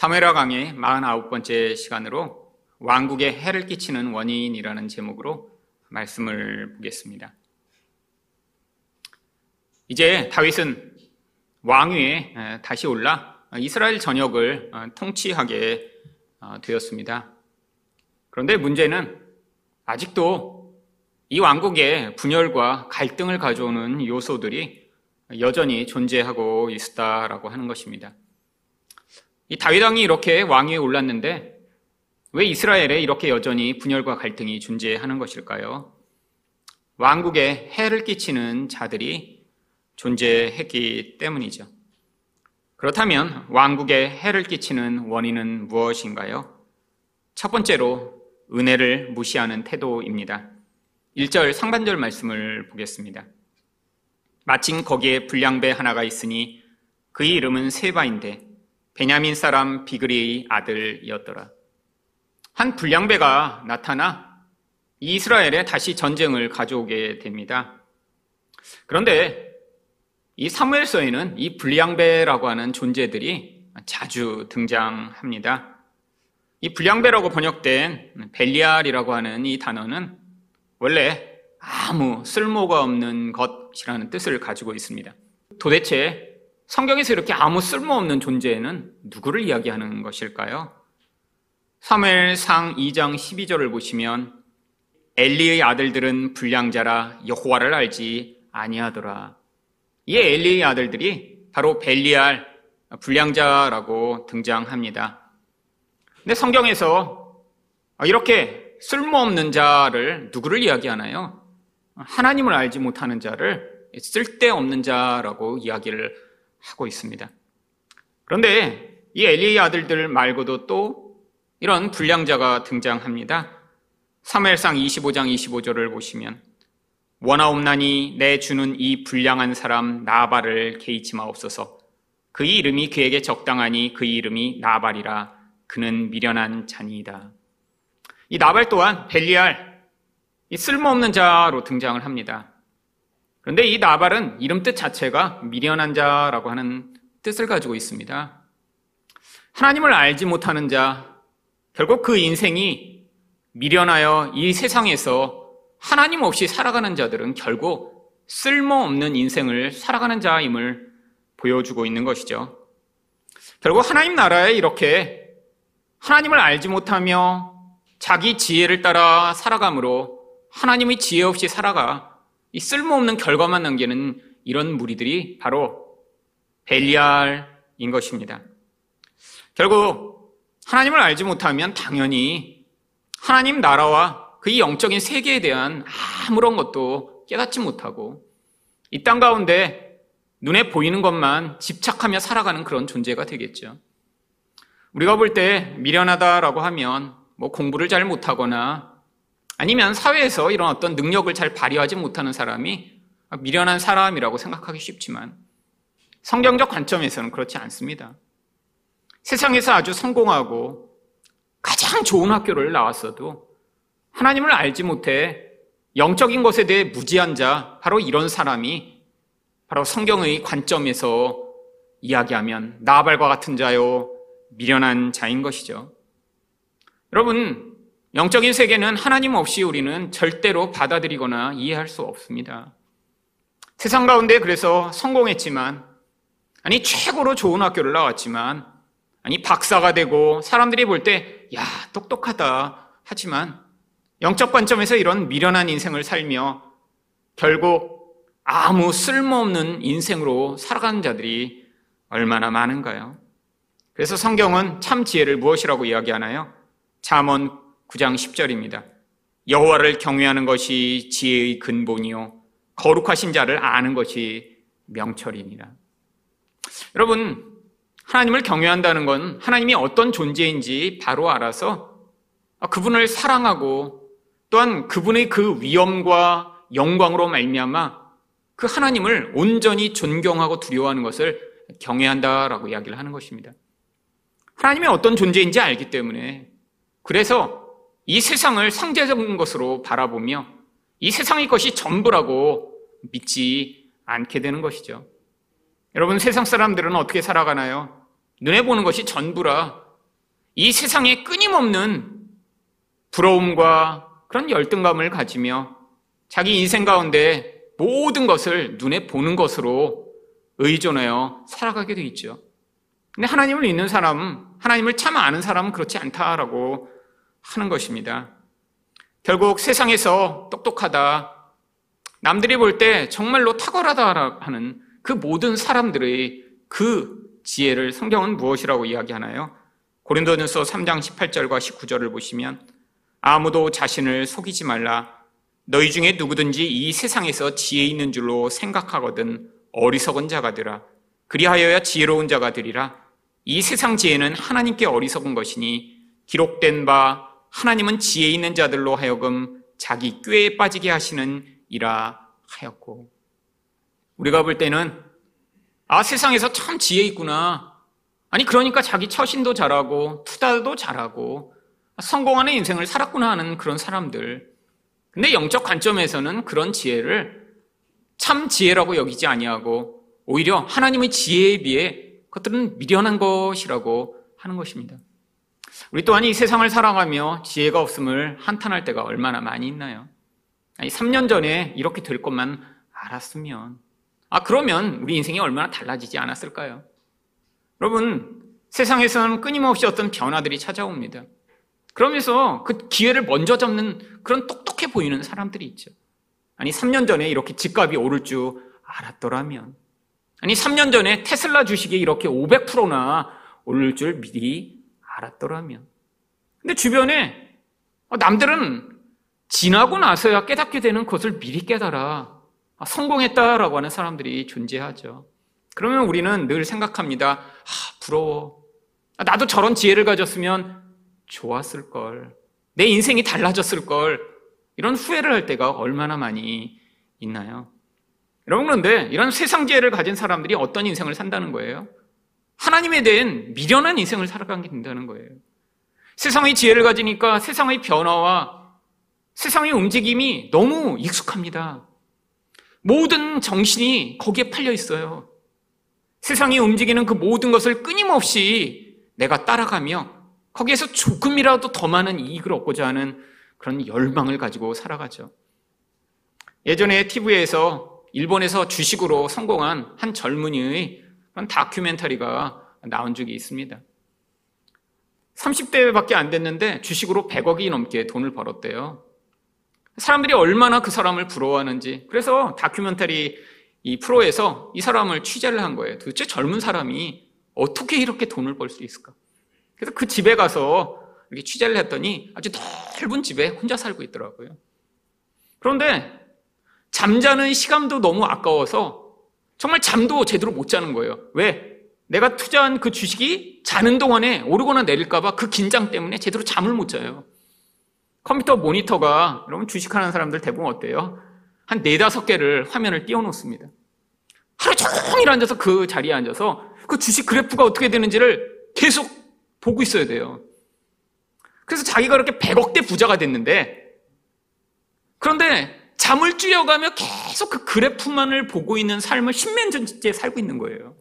사메라 강의 49번째 시간으로 왕국에 해를 끼치는 원인이라는 제목으로 말씀을 보겠습니다. 이제 다윗은 왕위에 다시 올라 이스라엘 전역을 어, 통치하게 어, 되었습니다. 그런데 문제는 아직도 이 왕국의 분열과 갈등을 가져오는 요소들이 여전히 존재하고 있다라고 하는 것입니다. 이 다윗 왕이 이렇게 왕위에 올랐는데 왜 이스라엘에 이렇게 여전히 분열과 갈등이 존재하는 것일까요? 왕국에 해를 끼치는 자들이 존재했기 때문이죠. 그렇다면 왕국에 해를 끼치는 원인은 무엇인가요? 첫 번째로 은혜를 무시하는 태도입니다. 1절 상반절 말씀을 보겠습니다. 마침 거기에 불량배 하나가 있으니 그의 이름은 세바인데 베냐민 사람 비그리의 아들이었더라. 한 불량배가 나타나 이스라엘에 다시 전쟁을 가져오게 됩니다. 그런데 이 사무엘서에는 이 불량배라고 하는 존재들이 자주 등장합니다. 이 불량배라고 번역된 벨리알이라고 하는 이 단어는 원래 아무 쓸모가 없는 것이라는 뜻을 가지고 있습니다. 도대체 성경에서 이렇게 아무 쓸모없는 존재는 누구를 이야기하는 것일까요? 3무엘상 2장 12절을 보시면 엘리의 아들들은 불량자라 여호와를 알지 아니하더라. 이 엘리의 아들들이 바로 벨리알 불량자라고 등장합니다. 근데 성경에서 이렇게 쓸모없는 자를 누구를 이야기하나요? 하나님을 알지 못하는 자를 쓸데없는 자라고 이야기를 하고 있습니다. 그런데 이 엘리의 아들들 말고도 또 이런 불량자가 등장합니다. 3일상 25장 25절을 보시면 원하옵나니 내 주는 이 불량한 사람 나발을 개의치 마옵소서. 그의 이름이 그에게 적당하니 그의 이름이 나발이라 그는 미련한 자니이다. 이 나발 또한 벨리알 이 쓸모없는 자로 등장을 합니다. 그런데 이 나발은 이름 뜻 자체가 미련한 자라고 하는 뜻을 가지고 있습니다. 하나님을 알지 못하는 자, 결국 그 인생이 미련하여 이 세상에서 하나님 없이 살아가는 자들은 결국 쓸모없는 인생을 살아가는 자임을 보여주고 있는 것이죠. 결국 하나님 나라에 이렇게 하나님을 알지 못하며 자기 지혜를 따라 살아감으로 하나님의 지혜 없이 살아가 이 쓸모없는 결과만 남기는 이런 무리들이 바로 벨리알인 것입니다. 결국 하나님을 알지 못하면 당연히 하나님 나라와 그의 영적인 세계에 대한 아무런 것도 깨닫지 못하고 이 땅 가운데 눈에 보이는 것만 집착하며 살아가는 그런 존재가 되겠죠. 우리가 볼 때 미련하다라고 하면 뭐 공부를 잘 못하거나 아니면 사회에서 이런 어떤 능력을 잘 발휘하지 못하는 사람이 미련한 사람이라고 생각하기 쉽지만 성경적 관점에서는 그렇지 않습니다. 세상에서 아주 성공하고 가장 좋은 학교를 나왔어도 하나님을 알지 못해 영적인 것에 대해 무지한 자, 바로 이런 사람이 바로 성경의 관점에서 이야기하면 나발과 같은 자요, 미련한 자인 것이죠. 여러분, 영적인 세계는 하나님 없이 우리는 절대로 받아들이거나 이해할 수 없습니다. 세상 가운데 그래서 성공했지만, 아니, 최고로 좋은 학교를 나왔지만, 아니, 박사가 되고 사람들이 볼 때, 야, 똑똑하다. 하지만, 영적 관점에서 이런 미련한 인생을 살며, 결국 아무 쓸모없는 인생으로 살아가는 자들이 얼마나 많은가요? 그래서 성경은 참 지혜를 무엇이라고 이야기하나요? 잠언 9장 10절입니다. 여호와를 경외하는 것이 지혜의 근본이요 거룩하신 자를 아는 것이 명철입니다. 여러분 하나님을 경외한다는 건 하나님이 어떤 존재인지 바로 알아서 그분을 사랑하고 또한 그분의 그 위엄과 영광으로 말미암아 그 하나님을 온전히 존경하고 두려워하는 것을 경외한다라고 이야기를 하는 것입니다. 하나님이 어떤 존재인지 알기 때문에 그래서 이 세상을 상대적인 것으로 바라보며 이 세상의 것이 전부라고 믿지 않게 되는 것이죠. 여러분, 세상 사람들은 어떻게 살아가나요? 눈에 보는 것이 전부라 이 세상에 끊임없는 부러움과 그런 열등감을 가지며 자기 인생 가운데 모든 것을 눈에 보는 것으로 의존하여 살아가게 돼 있죠. 근데 하나님을 믿는 사람은 하나님을 참 아는 사람은 그렇지 않다라고 하는 것입니다. 결국 세상에서 똑똑하다, 남들이 볼 때 정말로 탁월하다 하는 그 모든 사람들의 그 지혜를 성경은 무엇이라고 이야기하나요? 고린도전서 3장 18절과 19절을 보시면 아무도 자신을 속이지 말라. 너희 중에 누구든지 이 세상에서 지혜 있는 줄로 생각하거든 어리석은 자가 되라. 그리하여야 지혜로운 자가 되리라. 이 세상 지혜는 하나님께 어리석은 것이니 기록된 바 하나님은 지혜 있는 자들로 하여금 자기 꾀에 빠지게 하시는 이라 하였고 우리가 볼 때는 아 세상에서 참 지혜 있구나 아니 그러니까 자기 처신도 잘하고 투자도 잘하고 성공하는 인생을 살았구나 하는 그런 사람들 근데 영적 관점에서는 그런 지혜를 참 지혜라고 여기지 아니하고 오히려 하나님의 지혜에 비해 그것들은 미련한 것이라고 하는 것입니다. 우리 또한 이 세상을 살아가며 지혜가 없음을 한탄할 때가 얼마나 많이 있나요? 아니, 3년 전에 이렇게 될 것만 알았으면, 아, 그러면 우리 인생이 얼마나 달라지지 않았을까요? 여러분, 세상에서는 끊임없이 어떤 변화들이 찾아옵니다. 그러면서 그 기회를 먼저 잡는 그런 똑똑해 보이는 사람들이 있죠. 아니, 3년 전에 이렇게 집값이 오를 줄 알았더라면, 아니, 3년 전에 테슬라 주식이 이렇게 500%나 오를 줄 미리 알았더라면. 근데 주변에 어, 남들은 지나고 나서야 깨닫게 되는 것을 미리 깨달아 아, 성공했다라고 하는 사람들이 존재하죠. 그러면 우리는 늘 생각합니다. 아, 부러워. 아, 나도 저런 지혜를 가졌으면 좋았을 걸. 내 인생이 달라졌을 걸. 이런 후회를 할 때가 얼마나 많이 있나요? 여러분 그런데 이런 세상 지혜를 가진 사람들이 어떤 인생을 산다는 거예요? 하나님에 대한 미련한 인생을 살아가게 된다는 거예요. 세상의 지혜를 가지니까 세상의 변화와 세상의 움직임이 너무 익숙합니다. 모든 정신이 거기에 팔려 있어요. 세상이 움직이는 그 모든 것을 끊임없이 내가 따라가며 거기에서 조금이라도 더 많은 이익을 얻고자 하는 그런 열망을 가지고 살아가죠. 예전에 TV에서 일본에서 주식으로 성공한 한 젊은이의 그런 다큐멘터리가 나온 적이 있습니다. 30대밖에 안 됐는데 주식으로 100억이 넘게 돈을 벌었대요. 사람들이 얼마나 그 사람을 부러워하는지. 그래서 다큐멘터리 이 프로에서 이 사람을 취재를 한 거예요. 도대체 젊은 사람이 어떻게 이렇게 돈을 벌 수 있을까? 그래서 그 집에 가서 이렇게 취재를 했더니 아주 넓은 집에 혼자 살고 있더라고요. 그런데 잠자는 시간도 너무 아까워서 정말 잠도 제대로 못 자는 거예요. 왜? 내가 투자한 그 주식이 자는 동안에 오르거나 내릴까봐 그 긴장 때문에 제대로 잠을 못 자요. 컴퓨터 모니터가, 여러분 주식하는 사람들 대부분 어때요? 한 네다섯 개를 화면을 띄워놓습니다. 하루 종일 앉아서 그 자리에 앉아서 그 주식 그래프가 어떻게 되는지를 계속 보고 있어야 돼요. 그래서 자기가 그렇게 100억대 부자가 됐는데, 그런데 잠을 쥐어가며 계속 그 그래프만을 보고 있는 삶을 십몇 년째 살고 있는 거예요.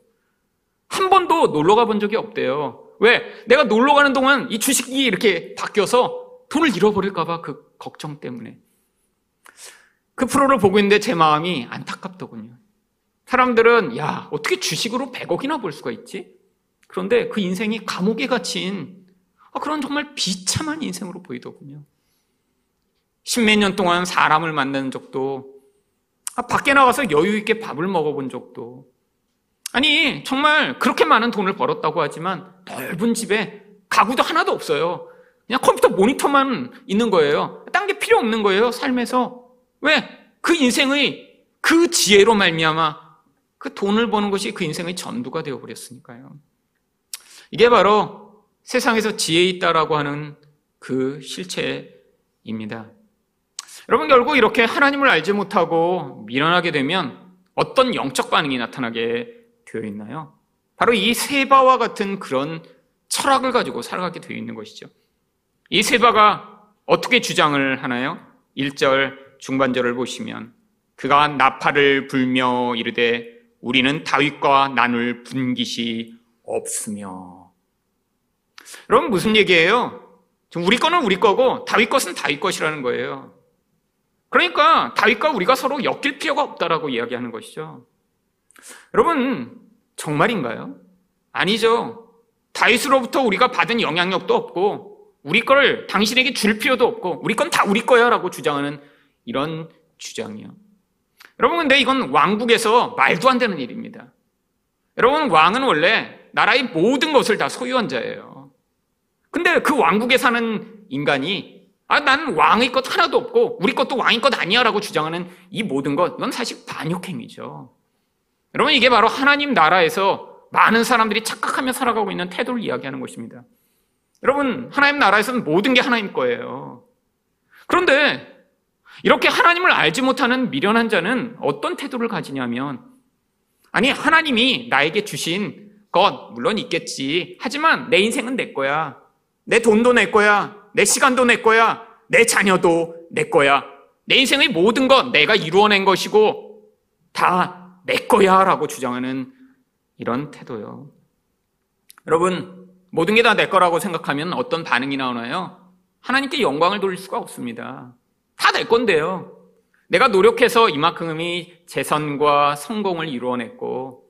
한 번도 놀러 가본 적이 없대요. 왜? 내가 놀러 가는 동안 이 주식이 이렇게 바뀌어서 돈을 잃어버릴까봐 그 걱정 때문에. 그 프로를 보고 있는데 제 마음이 안타깝더군요. 사람들은, 야, 어떻게 주식으로 100억이나 벌 수가 있지? 그런데 그 인생이 감옥에 갇힌 아, 그런 정말 비참한 인생으로 보이더군요. 십몇 년 동안 사람을 만나는 적도, 아, 밖에 나가서 여유있게 밥을 먹어본 적도, 아니, 정말 그렇게 많은 돈을 벌었다고 하지만 넓은 집에 가구도 하나도 없어요. 그냥 컴퓨터 모니터만 있는 거예요. 딴 게 필요 없는 거예요, 삶에서. 왜? 그 인생의 그 지혜로 말미암아 그 돈을 버는 것이 그 인생의 전부가 되어 버렸으니까요. 이게 바로 세상에서 지혜 있다라고 하는 그 실체입니다. 여러분 결국 이렇게 하나님을 알지 못하고 미련하게 되면 어떤 영적 반응이 나타나게 되어 있나요? 바로 이 세바와 같은 그런 철학을 가지고 살아가게 되어 있는 것이죠. 이 세바가 어떻게 주장을 하나요? 1절 중반절을 보시면 그가 나팔을 불며 이르되 우리는 다윗과 나눌 분깃이 없으며 여러분 무슨 얘기예요? 우리 거는 우리 거고 다윗 것은 다윗 것이라는 거예요. 그러니까 다윗과 우리가 서로 엮일 필요가 없다라고 이야기하는 것이죠. 여러분 정말인가요? 아니죠. 다윗으로부터 우리가 받은 영향력도 없고 우리 거를 당신에게 줄 필요도 없고 우리 건 다 우리 거야라고 주장하는 이런 주장이요. 여러분 근데 이건 왕국에서 말도 안 되는 일입니다. 여러분 왕은 원래 나라의 모든 것을 다 소유한 자예요. 근데 그 왕국에 사는 인간이 아, 난 왕의 것 하나도 없고 우리 것도 왕의 것 아니야 라고 주장하는 이 모든 것, 이건 사실 반역행위죠. 여러분 이게 바로 하나님 나라에서 많은 사람들이 착각하며 살아가고 있는 태도를 이야기하는 것입니다. 여러분 하나님 나라에서는 모든 게 하나님 거예요. 그런데 이렇게 하나님을 알지 못하는 미련한 자는 어떤 태도를 가지냐면 아니 하나님이 나에게 주신 것 물론 있겠지. 하지만 내 인생은 내 거야. 내 돈도 내 거야. 내 시간도 내 거야. 내 자녀도 내 거야. 내 인생의 모든 것 내가 이루어낸 것이고 다 내 거야 라고 주장하는 이런 태도요. 여러분, 모든 게 다 내 거라고 생각하면 어떤 반응이 나오나요? 하나님께 영광을 돌릴 수가 없습니다. 다 내 건데요. 내가 노력해서 이만큼의 재선과 성공을 이루어냈고,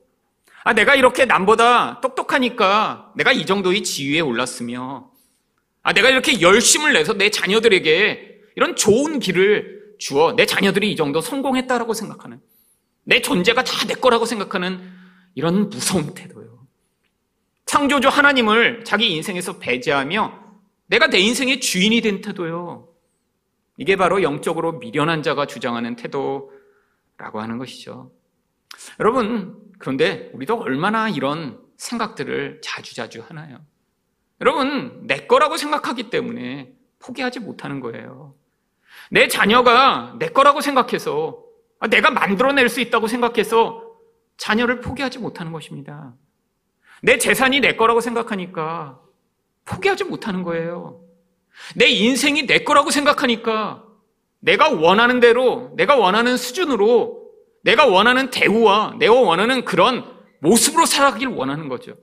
아, 내가 이렇게 남보다 똑똑하니까 내가 이 정도의 지위에 올랐으며, 아, 내가 이렇게 열심을 내서 내 자녀들에게 이런 좋은 길을 주어 내 자녀들이 이 정도 성공했다라고 생각하는, 내 존재가 다 내 거라고 생각하는 이런 무서운 태도요. 창조주 하나님을 자기 인생에서 배제하며 내가 내 인생의 주인이 된 태도요. 이게 바로 영적으로 미련한 자가 주장하는 태도라고 하는 것이죠. 여러분, 그런데 우리도 얼마나 이런 생각들을 자주자주 하나요? 여러분, 내 거라고 생각하기 때문에 포기하지 못하는 거예요. 내 자녀가 내 거라고 생각해서 아, 내가 만들어낼 수 있다고 생각해서 자녀를 포기하지 못하는 것입니다. 내 재산이 내 거라고 생각하니까 포기하지 못하는 거예요. 내 인생이 내 거라고 생각하니까 내가 원하는 대로, 내가 원하는 수준으로, 내가 원하는 대우와 내가 원하는 그런 모습으로 살아가길 원하는 거죠.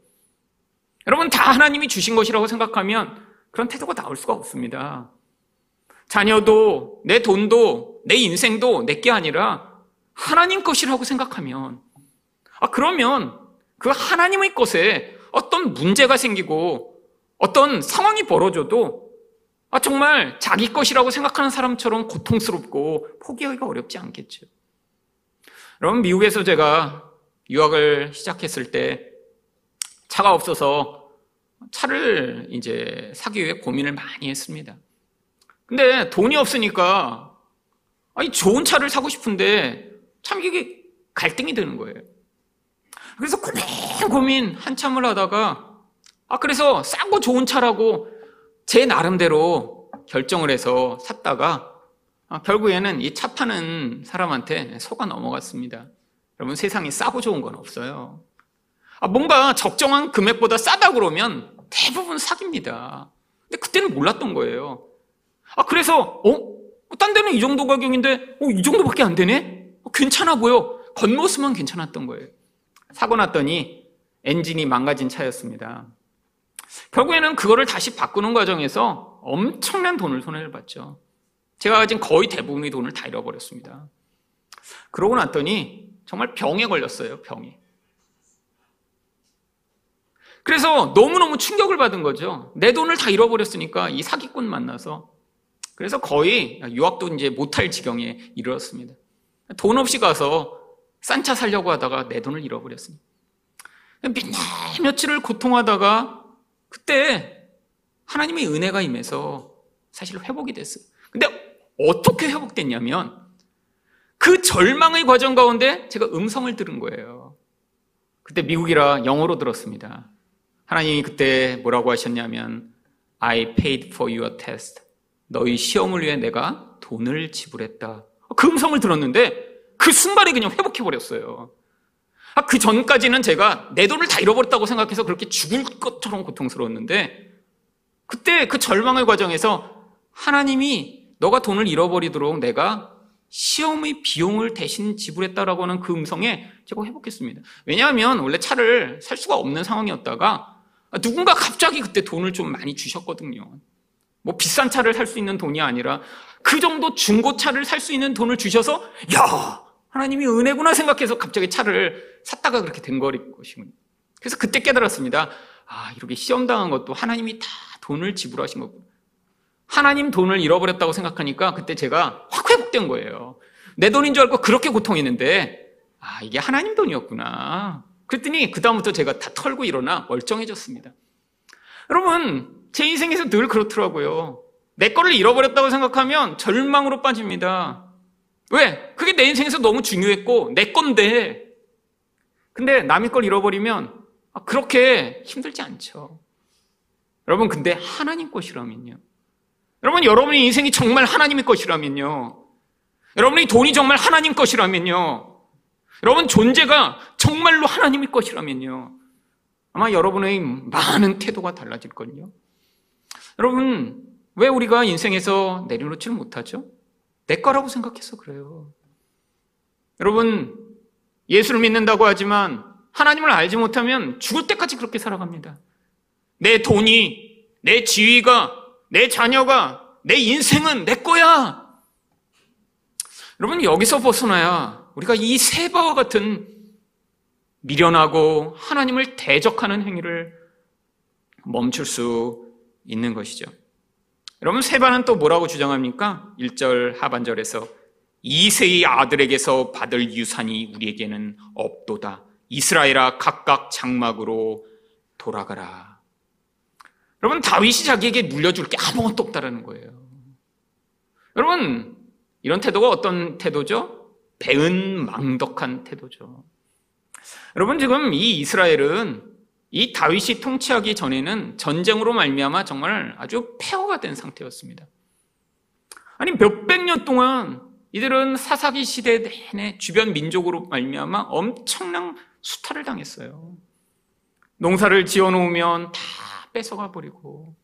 여러분, 다 하나님이 주신 것이라고 생각하면 그런 태도가 나올 수가 없습니다. 자녀도, 내 돈도, 내 인생도 내게 아니라 하나님 것이라고 생각하면, 아, 그러면 그 하나님의 것에 어떤 문제가 생기고 어떤 상황이 벌어져도 아, 정말 자기 것이라고 생각하는 사람처럼 고통스럽고 포기하기가 어렵지 않겠죠. 여러분, 미국에서 제가 유학을 시작했을 때 차가 없어서 차를 이제 사기 위해 고민을 많이 했습니다. 근데 돈이 없으니까 아니 좋은 차를 사고 싶은데 참 이게 갈등이 되는 거예요. 그래서 고민 고민 한참을 하다가 아 그래서 싸고 좋은 차라고 제 나름대로 결정을 해서 샀다가 아, 결국에는 이 차 파는 사람한테 속아 넘어갔습니다. 여러분 세상에 싸고 좋은 건 없어요. 아, 뭔가 적정한 금액보다 싸다 그러면 대부분 사기입니다. 근데 그때는 몰랐던 거예요. 아 그래서 어? 딴 데는 이 정도 가격인데 어, 이 정도밖에 안 되네? 어, 괜찮아 보여. 겉모습만 괜찮았던 거예요. 사고 났더니 엔진이 망가진 차였습니다. 결국에는 그거를 다시 바꾸는 과정에서 엄청난 돈을 손해를 봤죠. 제가 가진 거의 대부분의 돈을 다 잃어버렸습니다. 그러고 났더니 정말 병에 걸렸어요, 병에. 그래서 너무너무 충격을 받은 거죠. 내 돈을 다 잃어버렸으니까 이 사기꾼 만나서. 그래서 거의 유학도 이제 못할 지경에 이르렀습니다. 돈 없이 가서 싼 차 살려고 하다가 내 돈을 잃어버렸습니다. 몇 며칠을 고통하다가 그때 하나님의 은혜가 임해서 사실 회복이 됐어요. 근데 어떻게 회복됐냐면 그 절망의 과정 가운데 제가 음성을 들은 거예요. 그때 미국이라 영어로 들었습니다. 하나님이 그때 뭐라고 하셨냐면 I paid for your test. 너희 시험을 위해 내가 돈을 지불했다. 그 음성을 들었는데 그 순간에 그냥 회복해 버렸어요. 아, 그 전까지는 제가 내 돈을 다 잃어버렸다고 생각해서 그렇게 죽을 것처럼 고통스러웠는데, 그때 그 절망의 과정에서 하나님이 너가 돈을 잃어버리도록 내가 시험의 비용을 대신 지불했다라고 하는 그 음성에 제가 회복했습니다. 왜냐하면 원래 차를 살 수가 없는 상황이었다가 누군가 갑자기 그때 돈을 좀 많이 주셨거든요. 뭐 비싼 차를 살 수 있는 돈이 아니라 그 정도 중고차를 살 수 있는 돈을 주셔서 야 하나님이 은혜구나 생각해서 갑자기 차를 샀다가 그렇게 된 것이군요. 그래서 그때 깨달았습니다. 아 이렇게 시험 당한 것도 하나님이 다 돈을 지불하신 거구나. 하나님 돈을 잃어버렸다고 생각하니까 그때 제가 확 회복된 거예요. 내 돈인 줄 알고 그렇게 고통했는데 아 이게 하나님 돈이었구나. 그랬더니 그다음부터 제가 다 털고 일어나 멀쩡해졌습니다. 여러분 제 인생에서 늘 그렇더라고요. 내 거를 잃어버렸다고 생각하면 절망으로 빠집니다. 왜? 그게 내 인생에서 너무 중요했고 내 건데. 근데 남의 걸 잃어버리면 아, 그렇게 힘들지 않죠. 여러분 근데 하나님 것이라면요. 여러분 여러분의 인생이 정말 하나님의 것이라면요. 여러분의 돈이 정말 하나님 것이라면요. 여러분 존재가 정말로 하나님의 것이라면요. 아마 여러분의 많은 태도가 달라질걸요. 여러분 왜 우리가 인생에서 내려놓지를 못하죠? 내 거라고 생각해서 그래요. 여러분, 예수를 믿는다고 하지만 하나님을 알지 못하면 죽을 때까지 그렇게 살아갑니다. 내 돈이, 내 지위가, 내 자녀가, 내 인생은 내 거야. 여러분, 여기서 벗어나야 우리가 이 세 바와 같은 미련하고 하나님을 대적하는 행위를 멈출 수 있는 것이죠. 여러분 세바는 또 뭐라고 주장합니까? 1절 하반절에서 이세의 아들에게서 받을 유산이 우리에게는 없도다. 이스라엘아 각각 장막으로 돌아가라. 여러분 다윗이 자기에게 물려줄 게 아무것도 없다라는 거예요. 여러분 이런 태도가 어떤 태도죠? 배은 망덕한 태도죠. 여러분 지금 이 이스라엘은 이 다윗이 통치하기 전에는 전쟁으로 말미암아 정말 아주 폐허가 된 상태였습니다. 아니 몇백 년 동안 이들은 사사기 시대 내내 주변 민족으로 말미암아 엄청난 수탈을 당했어요. 농사를 지어놓으면 다 뺏어가 버리고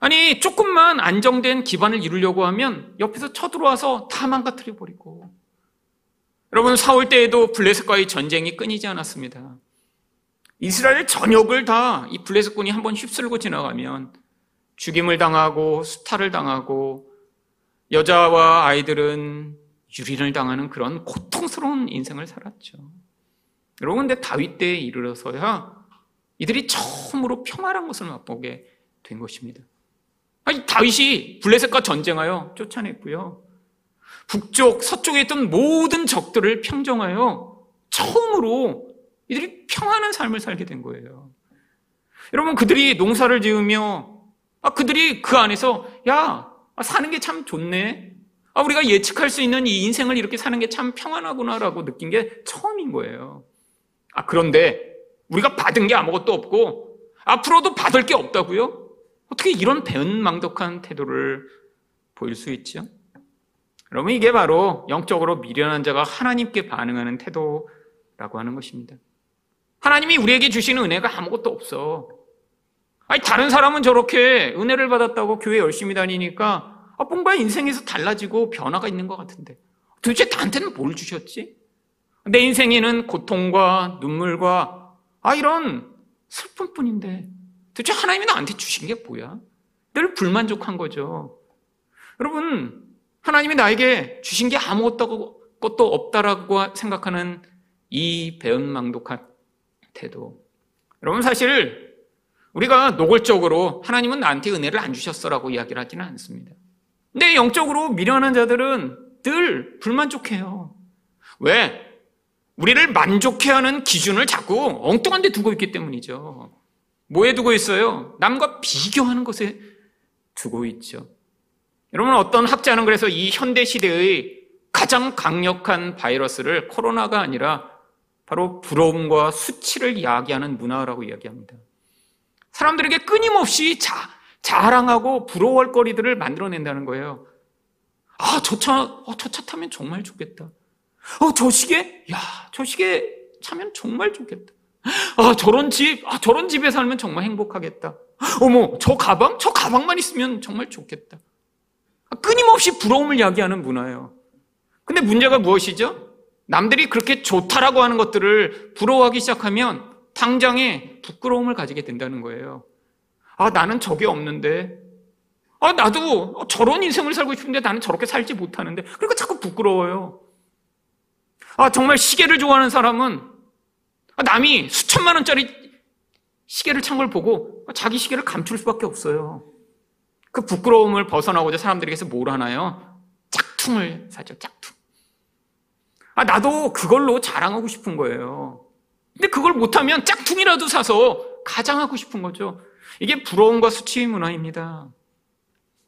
아니 조금만 안정된 기반을 이루려고 하면 옆에서 쳐들어와서 다 망가뜨려 버리고 여러분 사울 때에도 블레셋과의 전쟁이 끊이지 않았습니다. 이스라엘 전역을 다 이 블레셋군이 한번 휩쓸고 지나가면 죽임을 당하고 수탈을 당하고 여자와 아이들은 유린을 당하는 그런 고통스러운 인생을 살았죠. 여러분, 근데 다윗 때에 이르러서야 이들이 처음으로 평화란 것을 맛보게 된 것입니다. 아니, 다윗이 블레셋과 전쟁하여 쫓아냈고요. 북쪽, 서쪽에 있던 모든 적들을 평정하여 처음으로 이들이 평안한 삶을 살게 된 거예요. 여러분, 그들이 농사를 지으며, 아, 그들이 그 안에서, 야, 아, 사는 게 참 좋네. 아, 우리가 예측할 수 있는 이 인생을 이렇게 사는 게 참 평안하구나라고 느낀 게 처음인 거예요. 아, 그런데 우리가 받은 게 아무것도 없고, 앞으로도 받을 게 없다고요? 어떻게 이런 배은망덕한 태도를 보일 수 있죠? 여러분, 이게 바로 영적으로 미련한 자가 하나님께 반응하는 태도라고 하는 것입니다. 하나님이 우리에게 주시는 은혜가 아무것도 없어. 아니, 다른 사람은 저렇게 은혜를 받았다고 교회 열심히 다니니까 아, 뭔가 인생에서 달라지고 변화가 있는 것 같은데 도대체 나한테는 뭘 주셨지? 내 인생에는 고통과 눈물과 아, 이런 슬픔 뿐인데 도대체 하나님이 나한테 주신 게 뭐야? 늘 불만족한 거죠. 여러분, 하나님이 나에게 주신 게 아무것도 없다라고 생각하는 이 배은망독한 태도. 여러분 사실 우리가 노골적으로 하나님은 나한테 은혜를 안 주셨어라고 이야기를 하지는 않습니다. 근데 영적으로 미련한 자들은 늘 불만족해요. 왜? 우리를 만족해 하는 기준을 자꾸 엉뚱한 데 두고 있기 때문이죠. 뭐에 두고 있어요? 남과 비교하는 것에 두고 있죠. 여러분 어떤 학자는 그래서 이 현대 시대의 가장 강력한 바이러스를 코로나가 아니라 바로 부러움과 수치를 야기하는 문화라고 이야기합니다. 사람들에게 끊임없이 자, 자랑하고 부러워할 거리들을 만들어낸다는 거예요. 아, 저 차, 어, 저 차 타면 정말 좋겠다. 어, 저 시계? 야, 저 시계 차면 정말 좋겠다. 아, 저런 집, 아, 저런 집에 살면 정말 행복하겠다. 어머, 저 가방? 저 가방만 있으면 정말 좋겠다. 아, 끊임없이 부러움을 야기하는 문화예요. 근데 문제가 무엇이죠? 남들이 그렇게 좋다라고 하는 것들을 부러워하기 시작하면 당장에 부끄러움을 가지게 된다는 거예요. 아, 나는 저게 없는데. 아, 나도 저런 인생을 살고 싶은데 나는 저렇게 살지 못하는데. 그러니까 자꾸 부끄러워요. 아, 정말 시계를 좋아하는 사람은 아, 남이 수천만 원짜리 시계를 찬 걸 보고 자기 시계를 감출 수밖에 없어요. 그 부끄러움을 벗어나고자 사람들에게서 뭘 하나요? 짝퉁을 사죠, 짝퉁. 아, 나도 그걸로 자랑하고 싶은 거예요. 근데 그걸 못하면 짝퉁이라도 사서 가장하고 싶은 거죠. 이게 부러움과 수치의 문화입니다.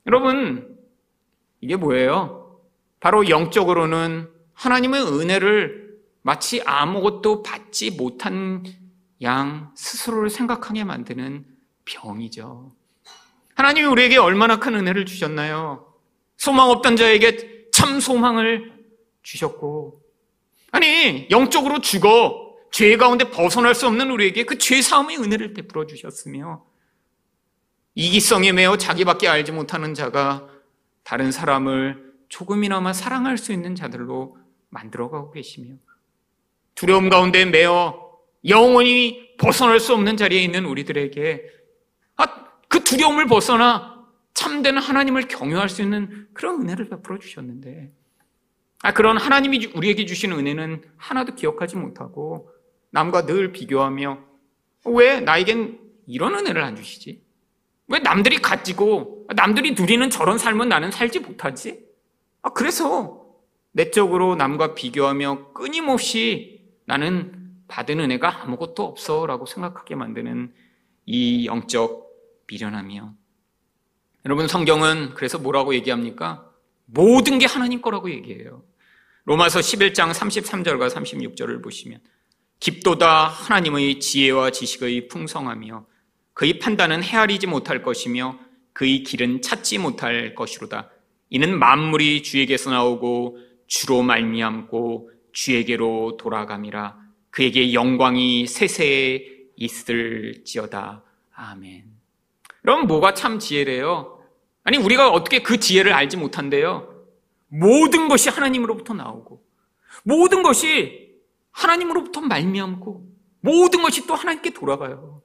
여러분, 이게 뭐예요? 바로 영적으로는 하나님의 은혜를 마치 아무것도 받지 못한 양 스스로를 생각하게 만드는 병이죠. 하나님이 우리에게 얼마나 큰 은혜를 주셨나요? 소망 없던 자에게 참 소망을 주셨고, 아니, 영적으로 죽어 죄 가운데 벗어날 수 없는 우리에게 그 죄 사함의 은혜를 베풀어 주셨으며, 이기성에 매어 자기밖에 알지 못하는 자가 다른 사람을 조금이나마 사랑할 수 있는 자들로 만들어가고 계시며, 두려움 가운데 매어 영원히 벗어날 수 없는 자리에 있는 우리들에게 아, 그 두려움을 벗어나 참된 하나님을 경유할 수 있는 그런 은혜를 베풀어 주셨는데, 아, 그런 하나님이 우리에게 주시는 은혜는 하나도 기억하지 못하고 남과 늘 비교하며 왜 나에겐 이런 은혜를 안 주시지? 왜 남들이 가지고 남들이 누리는 저런 삶은 나는 살지 못하지? 아, 그래서 내적으로 남과 비교하며 끊임없이 나는 받은 은혜가 아무것도 없어 라고 생각하게 만드는 이 영적 미련함이요. 여러분 성경은 그래서 뭐라고 얘기합니까? 모든 게 하나님 거라고 얘기해요. 로마서 11장 33절과 36절을 보시면 깊도다 하나님의 지혜와 지식의 풍성하며 그의 판단은 헤아리지 못할 것이며 그의 길은 찾지 못할 것이로다. 이는 만물이 주에게서 나오고 주로 말미암고 주에게로 돌아감이라 그에게 영광이 세세에 있을지어다. 아멘. 그럼 뭐가 참 지혜래요? 아니 우리가 어떻게 그 지혜를 알지 못한대요? 모든 것이 하나님으로부터 나오고 모든 것이 하나님으로부터 말미암고 모든 것이 또 하나님께 돌아가요.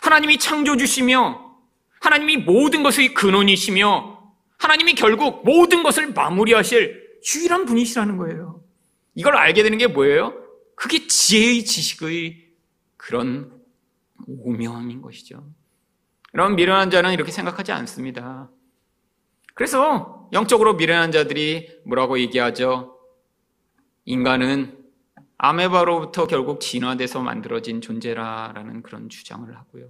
하나님이 창조 주시며 하나님이 모든 것의 근원이시며 하나님이 결국 모든 것을 마무리하실 유일한 분이시라는 거예요. 이걸 알게 되는 게 뭐예요? 그게 지혜의 지식의 그런 오명인 것이죠. 여러분, 미련한 자는 이렇게 생각하지 않습니다. 그래서 영적으로 미련한 자들이 뭐라고 얘기하죠? 인간은 아메바로부터 결국 진화돼서 만들어진 존재라라는 그런 주장을 하고요.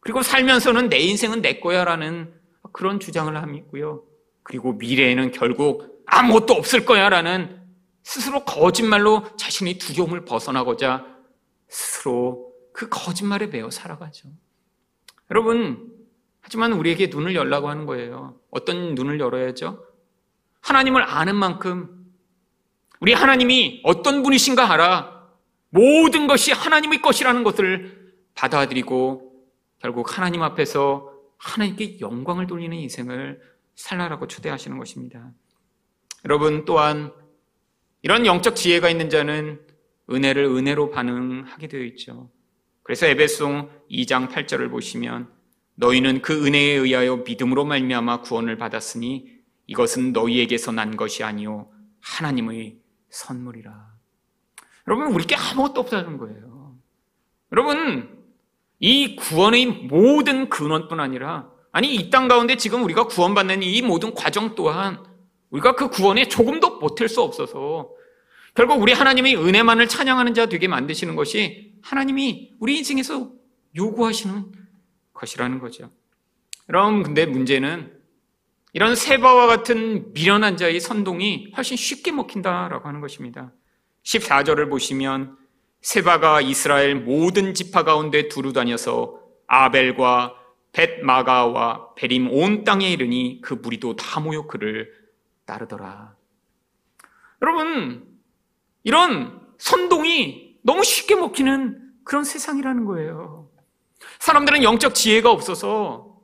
그리고 살면서는 내 인생은 내 거야라는 그런 주장을 하고요. 그리고 미래에는 결국 아무것도 없을 거야라는 스스로 거짓말로 자신의 두려움을 벗어나고자 스스로 그 거짓말에 매어 살아가죠. 여러분, 하지만 우리에게 눈을 열라고 하는 거예요. 어떤 눈을 열어야죠? 하나님을 아는 만큼 우리 하나님이 어떤 분이신가 알아 모든 것이 하나님의 것이라는 것을 받아들이고 결국 하나님 앞에서 하나님께 영광을 돌리는 인생을 살라라고 초대하시는 것입니다. 여러분 또한 이런 영적 지혜가 있는 자는 은혜를 은혜로 반응하게 되어 있죠. 그래서 에베송 2장 8절을 보시면 너희는 그 은혜에 의하여 믿음으로 말미암아 구원을 받았으니 이것은 너희에게서 난 것이 아니요 하나님의 선물이라. 여러분 우리께 아무것도 없다는 거예요. 여러분 이 구원의 모든 근원뿐 아니라 아니 이 땅 가운데 지금 우리가 구원받는 이 모든 과정 또한 우리가 그 구원에 조금도 보탤 수 없어서 결국 우리 하나님의 은혜만을 찬양하는 자 되게 만드시는 것이 하나님이 우리 인생에서 요구하시는 것이라는 거죠. 여러분, 근데 문제는 이런 세바와 같은 미련한 자의 선동이 훨씬 쉽게 먹힌다라고 하는 것입니다. 14절을 보시면 세바가 이스라엘 모든 지파 가운데 두루 다녀서 아벨과 벳마가와 베림 온 땅에 이르니 그 무리도 다 모여 그를 따르더라. 여러분, 이런 선동이 너무 쉽게 먹히는 그런 세상이라는 거예요. 사람들은 영적 지혜가 없어서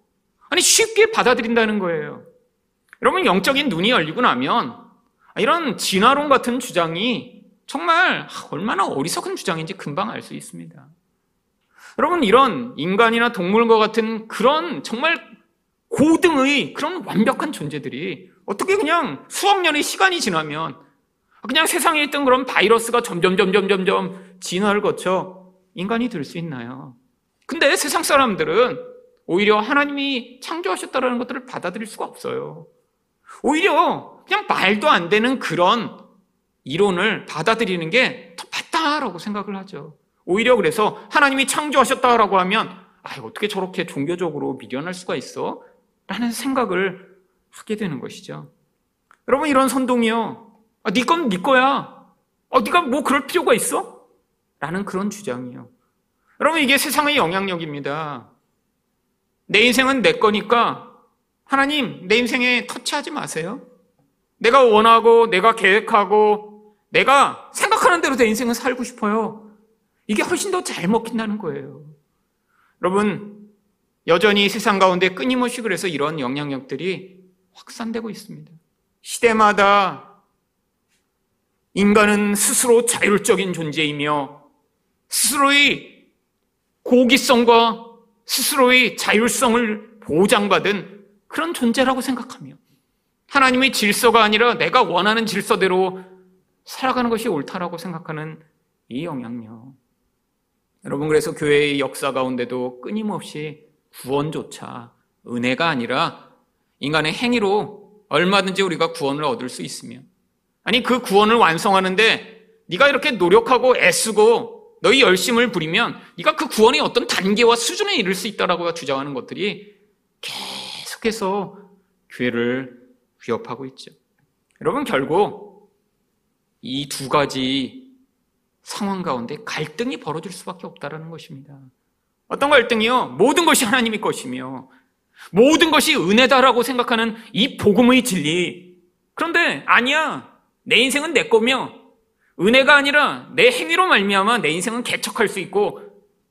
아니 쉽게 받아들인다는 거예요. 여러분 영적인 눈이 열리고 나면 이런 진화론 같은 주장이 정말 얼마나 어리석은 주장인지 금방 알 수 있습니다. 여러분, 이런 인간이나 동물과 같은 그런 정말 고등의 그런 완벽한 존재들이 어떻게 그냥 수억 년의 시간이 지나면 그냥 세상에 있던 그런 바이러스가 점점, 점점, 점점 진화를 거쳐 인간이 될 수 있나요? 근데 세상 사람들은 오히려 하나님이 창조하셨다는 것들을 받아들일 수가 없어요. 오히려 그냥 말도 안 되는 그런 이론을 받아들이는 게 더 맞다라고 생각을 하죠. 오히려 그래서 하나님이 창조하셨다라고 하면 아, 어떻게 저렇게 종교적으로 미련할 수가 있어? 라는 생각을 하게 되는 것이죠. 여러분 이런 선동이요. 아, 네 건 네 거야. 아, 네가 뭐 그럴 필요가 있어? 라는 그런 주장이요. 여러분 이게 세상의 영향력입니다. 내 인생은 내 거니까 하나님 내 인생에 터치하지 마세요. 내가 원하고 내가 계획하고 내가 생각하는 대로 내 인생을 살고 싶어요. 이게 훨씬 더 잘 먹힌다는 거예요. 여러분 여전히 세상 가운데 끊임없이 그래서 이런 영향력들이 확산되고 있습니다. 시대마다 인간은 스스로 자율적인 존재이며 스스로의 고기성과 스스로의 자율성을 보장받은 그런 존재라고 생각하며 하나님의 질서가 아니라 내가 원하는 질서대로 살아가는 것이 옳다라고 생각하는 이 영향력. 여러분, 그래서 교회의 역사 가운데도 끊임없이 구원조차 은혜가 아니라 인간의 행위로 얼마든지 우리가 구원을 얻을 수 있으며 아니 그 구원을 완성하는데 네가 이렇게 노력하고 애쓰고 너희 열심을 부리면 네가 그 구원의 어떤 단계와 수준에 이를 수 있다라고 주장하는 것들이 계속해서 교회를 위협하고 있죠. 여러분 결국 이 두 가지 상황 가운데 갈등이 벌어질 수밖에 없다라는 것입니다. 어떤 갈등이요? 모든 것이 하나님의 것이며 모든 것이 은혜다라고 생각하는 이 복음의 진리. 그런데 아니야. 내 인생은 내 거며 은혜가 아니라 내 행위로 말미암아 내 인생은 개척할 수 있고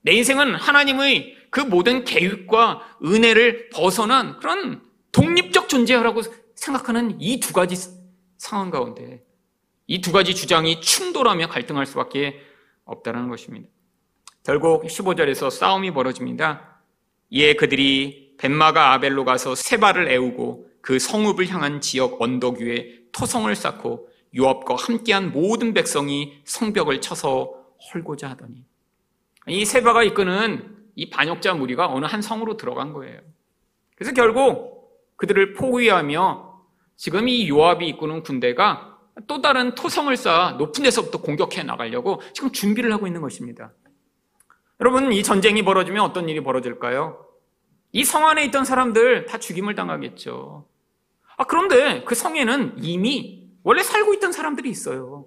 내 인생은 하나님의 그 모든 계획과 은혜를 벗어난 그런 독립적 존재라고 생각하는 이 두 가지 상황 가운데 이 두 가지 주장이 충돌하며 갈등할 수밖에 없다는 것입니다. 결국 15절에서 싸움이 벌어집니다. 이에 그들이 벤마가 아벨로 가서 세발을 애우고 그 성읍을 향한 지역 언덕 위에 토성을 쌓고 요압과 함께한 모든 백성이 성벽을 쳐서 헐고자 하더니 이 세바가 이끄는 이 반역자 무리가 어느 한 성으로 들어간 거예요. 그래서 결국 그들을 포위하며 지금 이 요압이 이끄는 군대가 또 다른 토성을 쌓아 높은 데서부터 공격해 나가려고 지금 준비를 하고 있는 것입니다. 여러분, 이 전쟁이 벌어지면 어떤 일이 벌어질까요? 이 성 안에 있던 사람들 다 죽임을 당하겠죠. 아, 그런데 그 성에는 이미 원래 살고 있던 사람들이 있어요.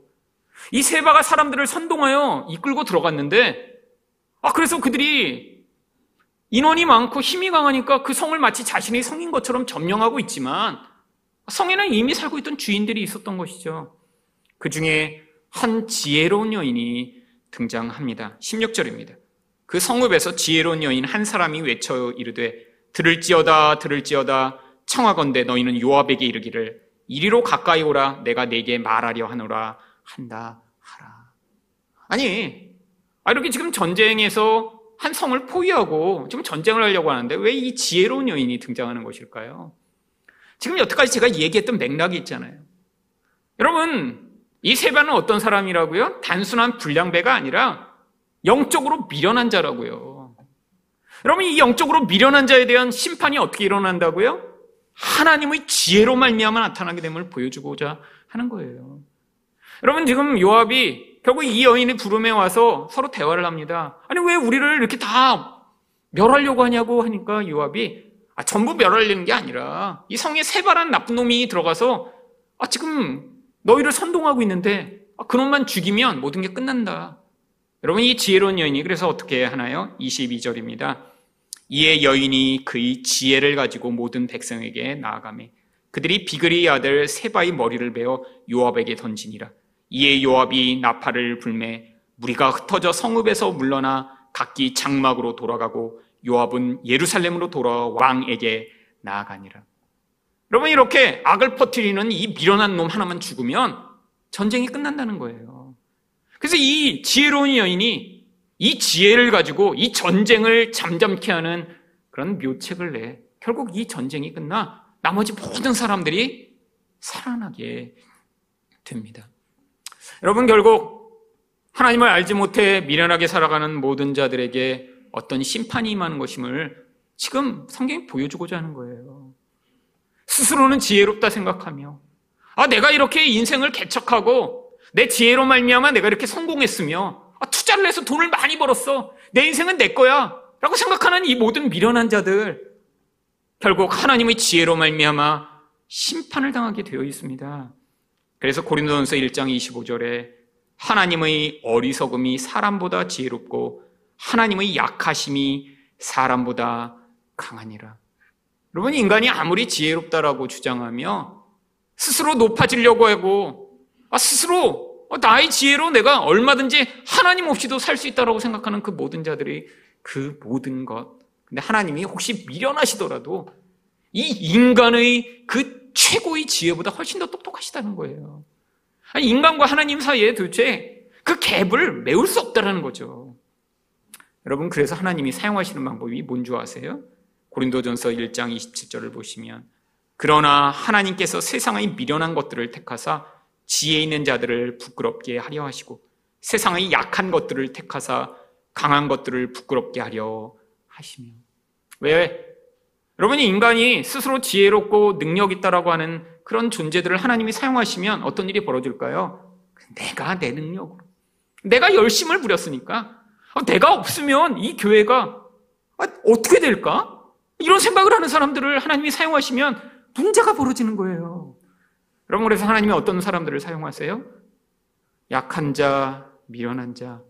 이 세바가 사람들을 선동하여 이끌고 들어갔는데, 아, 그래서 그들이 인원이 많고 힘이 강하니까 그 성을 마치 자신의 성인 것처럼 점령하고 있지만, 성에는 이미 살고 있던 주인들이 있었던 것이죠. 그 중에 한 지혜로운 여인이 등장합니다. 16절입니다. 그 성읍에서 지혜로운 여인 한 사람이 외쳐 이르되 들을지어다 들을지어다 청하건대 너희는 요압에게 이르기를 이리로 가까이 오라 내가 네게 말하려 하노라 한다 하라. 아니 아, 이렇게 지금 전쟁에서 한 성을 포위하고 지금 전쟁을 하려고 하는데 왜 이 지혜로운 여인이 등장하는 것일까요? 지금 여태까지 제가 얘기했던 맥락이 있잖아요. 여러분 이 세바는 어떤 사람이라고요? 단순한 불량배가 아니라 영적으로 미련한 자라고요. 여러분 이 영적으로 미련한 자에 대한 심판이 어떻게 일어난다고요? 하나님의 지혜로 말미암아 나타나게 됨을 보여주고자 하는 거예요. 여러분 지금 요압이 결국 이 여인의 부름에 와서 서로 대화를 합니다. 아니 왜 우리를 이렇게 다 멸하려고 하냐고 하니까 요압이 아, 전부 멸하려는 게 아니라 이 성에 세발한 나쁜 놈이 들어가서 아, 지금 너희를 선동하고 있는데 아, 그놈만 죽이면 모든 게 끝난다. 여러분 이 지혜로운 여인이 그래서 어떻게 하나요? 22절입니다. 이에 여인이 그의 지혜를 가지고 모든 백성에게 나아가매 그들이 비그리 아들 세바의 머리를 베어 요압에게 던지니라. 이에 요압이 나팔을 불매 무리가 흩어져 성읍에서 물러나 각기 장막으로 돌아가고 요압은 예루살렘으로 돌아 왕에게 나아가니라. 여러분 이렇게 악을 퍼뜨리는 이 미련한 놈 하나만 죽으면 전쟁이 끝난다는 거예요. 그래서 이 지혜로운 여인이 이 지혜를 가지고 이 전쟁을 잠잠케 하는 그런 묘책을 내 결국 이 전쟁이 끝나 나머지 모든 사람들이 살아나게 됩니다. 여러분 결국 하나님을 알지 못해 미련하게 살아가는 모든 자들에게 어떤 심판이 임하는 것임을 지금 성경이 보여주고자 하는 거예요. 스스로는 지혜롭다 생각하며 아 내가 이렇게 인생을 개척하고 내 지혜로 말미암아 내가 이렇게 성공했으며 아, 투자를 해서 돈을 많이 벌었어 내 인생은 내 거야 라고 생각하는 이 모든 미련한 자들 결국 하나님의 지혜로 말미암아 심판을 당하게 되어 있습니다. 그래서 고린도전서 1장 25절에 하나님의 어리석음이 사람보다 지혜롭고 하나님의 약하심이 사람보다 강하니라. 여러분 인간이 아무리 지혜롭다라고 주장하며 스스로 높아지려고 하고 아, 스스로 어, 나의 지혜로 내가 얼마든지 하나님 없이도 살 수 있다라고 생각하는 그 모든 자들이 그 모든 것. 근데 하나님이 혹시 미련하시더라도 이 인간의 그 최고의 지혜보다 훨씬 더 똑똑하시다는 거예요. 아니, 인간과 하나님 사이에 도대체 그 갭을 메울 수 없다라는 거죠. 여러분, 그래서 하나님이 사용하시는 방법이 뭔지 아세요? 고린도전서 1장 27절을 보시면 그러나 하나님께서 세상의 미련한 것들을 택하사 지혜 있는 자들을 부끄럽게 하려 하시고 세상의 약한 것들을 택하사 강한 것들을 부끄럽게 하려 하시며 왜 여러분이 인간이 스스로 지혜롭고 능력 있다라고 하는 그런 존재들을 하나님이 사용하시면 어떤 일이 벌어질까요? 내가 내 능력으로 내가 열심을 부렸으니까 어, 내가 없으면 이 교회가 아, 어떻게 될까? 이런 생각을 하는 사람들을 하나님이 사용하시면 문제가 벌어지는 거예요. 여러분 그래서 하나님이 어떤 사람들을 사용하세요? 약한 자, 미련한 자.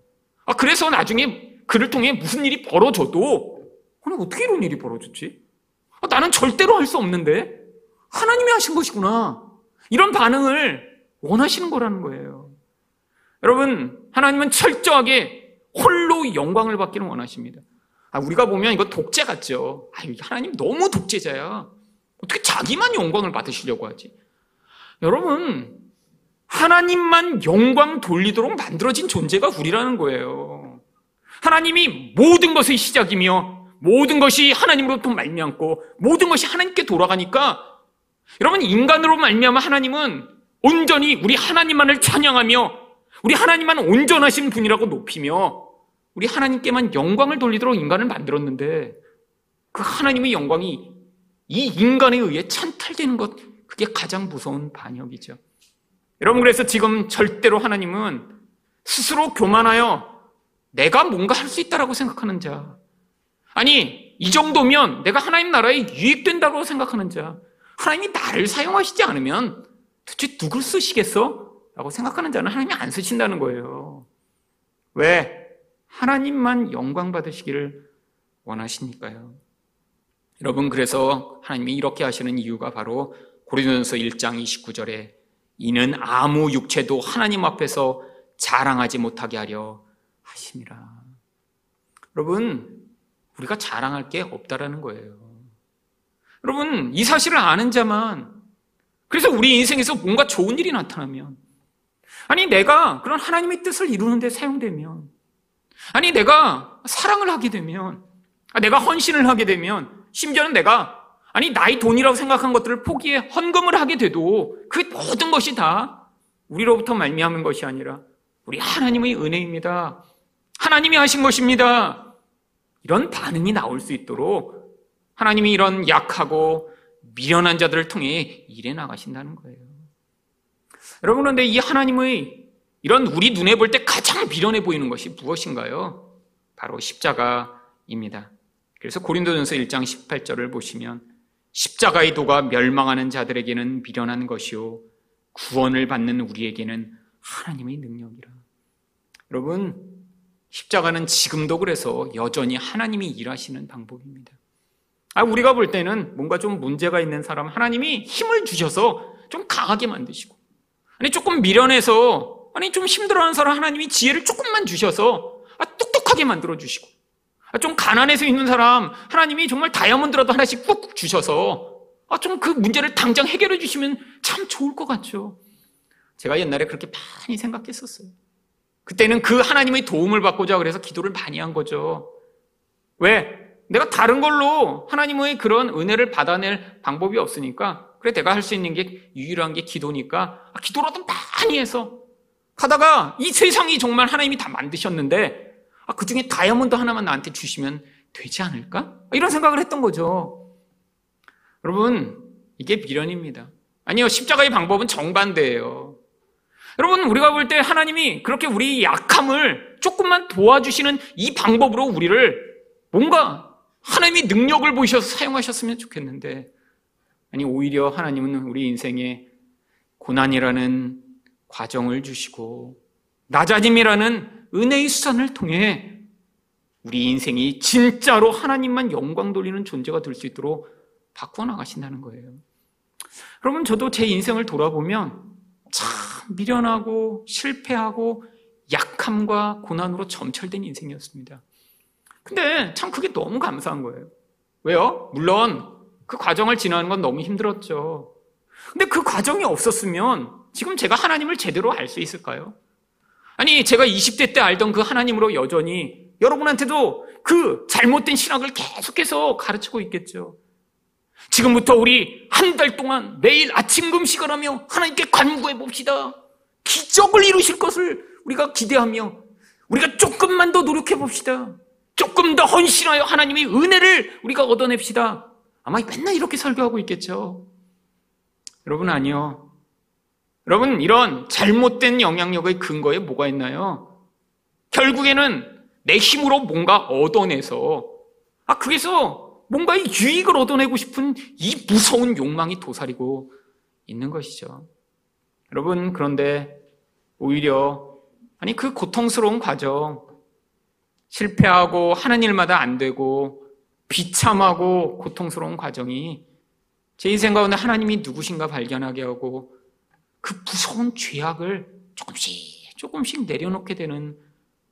아 그래서 나중에 그를 통해 무슨 일이 벌어져도 아니 어떻게 이런 일이 벌어졌지? 아, 나는 절대로 할 수 없는데 하나님이 하신 것이구나. 이런 반응을 원하시는 거라는 거예요. 여러분 하나님은 철저하게 홀로 영광을 받기를 원하십니다. 아, 우리가 보면 이거 독재 같죠. 아, 하나님 너무 독재자야. 어떻게 자기만 영광을 받으시려고 하지? 여러분, 하나님만 영광 돌리도록 만들어진 존재가 우리라는 거예요. 하나님이 모든 것의 시작이며 모든 것이 하나님으로부터 말미암고 모든 것이 하나님께 돌아가니까 여러분 인간으로 말미암아 하나님은 온전히 우리 하나님만을 찬양하며 우리 하나님만 온전하신 분이라고 높이며 우리 하나님께만 영광을 돌리도록 인간을 만들었는데 그 하나님의 영광이 이 인간에 의해 찬탈되는 것 그게 가장 무서운 반역이죠. 여러분 그래서 지금 절대로 하나님은 스스로 교만하여 내가 뭔가 할 수 있다라고 생각하는 자 아니 이 정도면 내가 하나님 나라에 유익된다고 생각하는 자 하나님이 나를 사용하시지 않으면 도대체 누굴 쓰시겠어? 라고 생각하는 자는 하나님이 안 쓰신다는 거예요. 왜? 하나님만 영광 받으시기를 원하시니까요. 여러분 그래서 하나님이 이렇게 하시는 이유가 바로 고린도전서 1장 29절에 이는 아무 육체도 하나님 앞에서 자랑하지 못하게 하려 하심이라. 여러분 우리가 자랑할 게 없다라는 거예요. 여러분 이 사실을 아는 자만 그래서 우리 인생에서 뭔가 좋은 일이 나타나면 아니 내가 그런 하나님의 뜻을 이루는 데 사용되면 아니, 내가 사랑을 하게 되면, 아, 내가 헌신을 하게 되면, 심지어는 내가, 아니, 나의 돈이라고 생각한 것들을 포기해 헌금을 하게 돼도 그 모든 것이 다 우리로부터 말미암은 것이 아니라 우리 하나님의 은혜입니다. 하나님이 하신 것입니다. 이런 반응이 나올 수 있도록 하나님이 이런 약하고 미련한 자들을 통해 일해 나가신다는 거예요. 여러분, 그런데 이 하나님의 이런 우리 눈에 볼 때 가장 미련해 보이는 것이 무엇인가요? 바로 십자가입니다. 그래서 고린도전서 1장 18절을 보시면 십자가의 도가 멸망하는 자들에게는 미련한 것이요 구원을 받는 우리에게는 하나님의 능력이라. 여러분 십자가는 지금도 그래서 여전히 하나님이 일하시는 방법입니다. 아, 우리가 볼 때는 뭔가 좀 문제가 있는 사람 하나님이 힘을 주셔서 좀 강하게 만드시고 아니 조금 미련해서 아니 좀 힘들어하는 사람 하나님이 지혜를 조금만 주셔서 아, 똑똑하게 만들어 주시고 아, 좀 가난해서 있는 사람 하나님이 정말 다이아몬드라도 하나씩 꾹꾹 주셔서 아, 좀 그 문제를 당장 해결해 주시면 참 좋을 것 같죠. 제가 옛날에 그렇게 많이 생각했었어요. 그때는 그 하나님의 도움을 받고자 그래서 기도를 많이 한 거죠. 왜? 내가 다른 걸로 하나님의 그런 은혜를 받아낼 방법이 없으니까 그래 내가 할 수 있는 게 유일한 게 기도니까 아, 기도라도 많이 해서 가다가 이 세상이 정말 하나님이 다 만드셨는데 아, 그 중에 다이아몬드 하나만 나한테 주시면 되지 않을까? 이런 생각을 했던 거죠. 여러분 이게 미련입니다. 아니요 십자가의 방법은 정반대예요. 여러분 우리가 볼 때 하나님이 그렇게 우리 약함을 조금만 도와주시는 이 방법으로 우리를 뭔가 하나님이 능력을 보셔서 사용하셨으면 좋겠는데, 아니, 오히려 하나님은 우리 인생에 고난이라는 과정을 주시고, 낮아짐이라는 은혜의 수산을 통해 우리 인생이 진짜로 하나님만 영광 돌리는 존재가 될 수 있도록 바꾸어 나가신다는 거예요. 여러분, 저도 제 인생을 돌아보면 참 미련하고 실패하고 약함과 고난으로 점철된 인생이었습니다. 근데 참 그게 너무 감사한 거예요. 왜요? 물론 그 과정을 지나는 건 너무 힘들었죠. 근데 그 과정이 없었으면 지금 제가 하나님을 제대로 알 수 있을까요? 아니, 제가 20대 때 알던 그 하나님으로 여전히 여러분한테도 그 잘못된 신학을 계속해서 가르치고 있겠죠. 지금부터 우리 한 달 동안 매일 아침 금식을 하며 하나님께 간구해 봅시다. 기적을 이루실 것을 우리가 기대하며 우리가 조금만 더 노력해 봅시다. 조금 더 헌신하여 하나님의 은혜를 우리가 얻어냅시다. 아마 맨날 이렇게 설교하고 있겠죠. 여러분 아니요. 여러분 이런 잘못된 영향력의 근거에 뭐가 있나요? 결국에는 내 힘으로 뭔가 얻어내서 아 그래서 뭔가의 유익을 얻어내고 싶은 이 무서운 욕망이 도사리고 있는 것이죠. 여러분 그런데 오히려 아니 그 고통스러운 과정 실패하고 하는 일마다 안 되고 비참하고 고통스러운 과정이 제 인생 가운데 하나님이 누구신가 발견하게 하고 그 무서운 죄악을 조금씩 조금씩 내려놓게 되는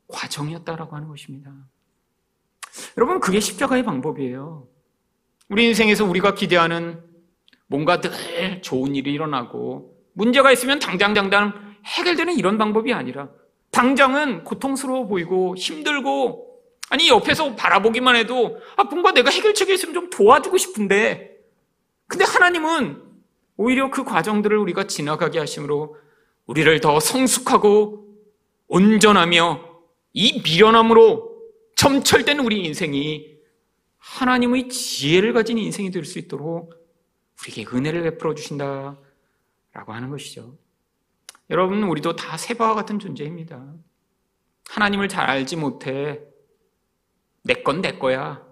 과정이었다라고 하는 것입니다. 여러분, 그게 십자가의 방법이에요. 우리 인생에서 우리가 기대하는 뭔가 늘 좋은 일이 일어나고 문제가 있으면 당장 당장 해결되는 이런 방법이 아니라 당장은 고통스러워 보이고 힘들고 아니 옆에서 바라보기만 해도 아 뭔가 내가 해결책이 있으면 좀 도와주고 싶은데 근데 하나님은 오히려 그 과정들을 우리가 지나가게 하심으로 우리를 더 성숙하고 온전하며 이 미련함으로 점철된 우리 인생이 하나님의 지혜를 가진 인생이 될 수 있도록 우리에게 은혜를 베풀어 주신다라고 하는 것이죠. 여러분, 우리도 다 세바와 같은 존재입니다. 하나님을 잘 알지 못해. 내 건 내 거야.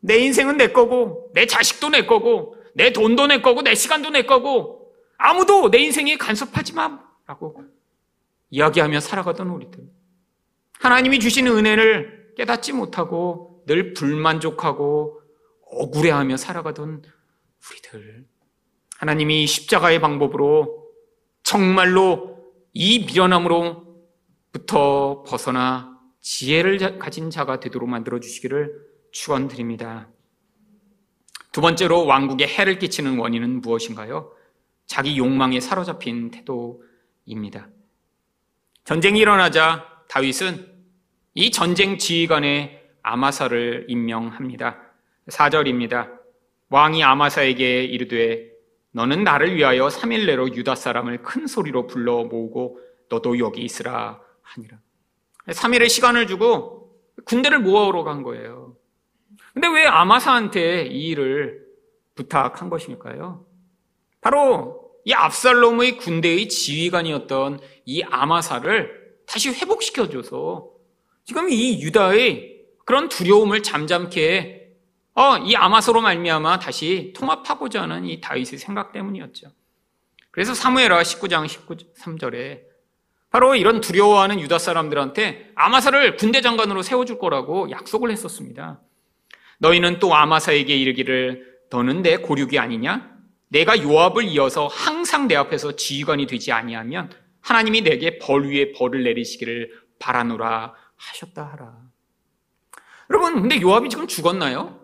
내 인생은 내 거고, 내 자식도 내 거고, 내 돈도 내 거고, 내 시간도 내 거고, 아무도 내 인생에 간섭하지 마. 라고 이야기하며 살아가던 우리들. 하나님이 주시는 은혜를 깨닫지 못하고 늘 불만족하고 억울해하며 살아가던 우리들. 하나님이 십자가의 방법으로 정말로 이 미련함으로부터 벗어나 지혜를 가진 자가 되도록 만들어 주시기를 축원드립니다. 두 번째로 왕국에 해를 끼치는 원인은 무엇인가요? 자기 욕망에 사로잡힌 태도입니다. 전쟁이 일어나자 다윗은 이 전쟁 지휘관에 아마사를 임명합니다. 4절입니다. 왕이 아마사에게 이르되 너는 나를 위하여 3일 내로 유다 사람을 큰 소리로 불러 모으고 너도 여기 있으라 하니라. 3일의 시간을 주고 군대를 모아오러 간 거예요. 근데 왜 아마사한테 이 일을 부탁한 것일까요? 바로 이 압살롬의 군대의 지휘관이었던 이 아마사를 다시 회복시켜줘서 지금 이 유다의 그런 두려움을 잠잠케 어, 이 아마소로 말미암아 다시 통합하고자 하는 이 다윗의 생각 때문이었죠. 그래서 사무엘하 19장 13절에 바로 이런 두려워하는 유다 사람들한테 아마사를 군대 장관으로 세워줄 거라고 약속을 했었습니다. 너희는 또 아마사에게 이르기를 너는 내 고륙이 아니냐? 내가 요압을 이어서 항상 내 앞에서 지휘관이 되지 아니하면 하나님이 내게 벌 위에 벌을 내리시기를 바라노라 하셨다 하라. 여러분, 근데 요압이 지금 죽었나요?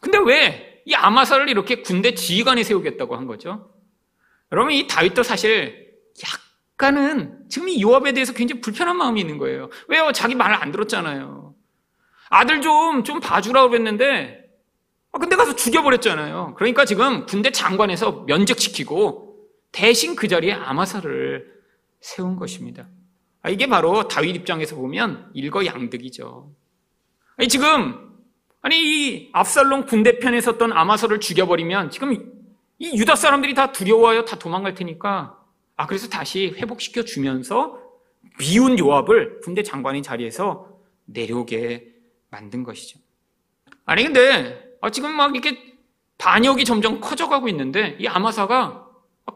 근데 왜 이 아마사를 이렇게 군대 지휘관에 세우겠다고 한 거죠? 여러분, 이 다윗도 사실 그러니까는 지금 이 요압에 대해서 굉장히 불편한 마음이 있는 거예요. 왜요? 자기 말을 안 들었잖아요. 아들 좀, 좀 봐주라고 그랬는데, 아, 근데 가서 죽여버렸잖아요. 그러니까 지금 군대 장관에서 면직시키고 대신 그 자리에 아마사를 세운 것입니다. 아, 이게 바로 다윗 입장에서 보면 일거양득이죠. 아니, 지금, 아니, 이 압살롬 군대 편에 섰던 아마사를 죽여버리면 지금 이 유다 사람들이 다 두려워하여 다 도망갈 테니까 아, 그래서 다시 회복시켜 주면서 미운 요압을 군대 장관의 자리에서 내려오게 만든 것이죠. 아니, 근데, 아, 지금 막 이렇게 반역이 점점 커져가고 있는데, 이 아마사가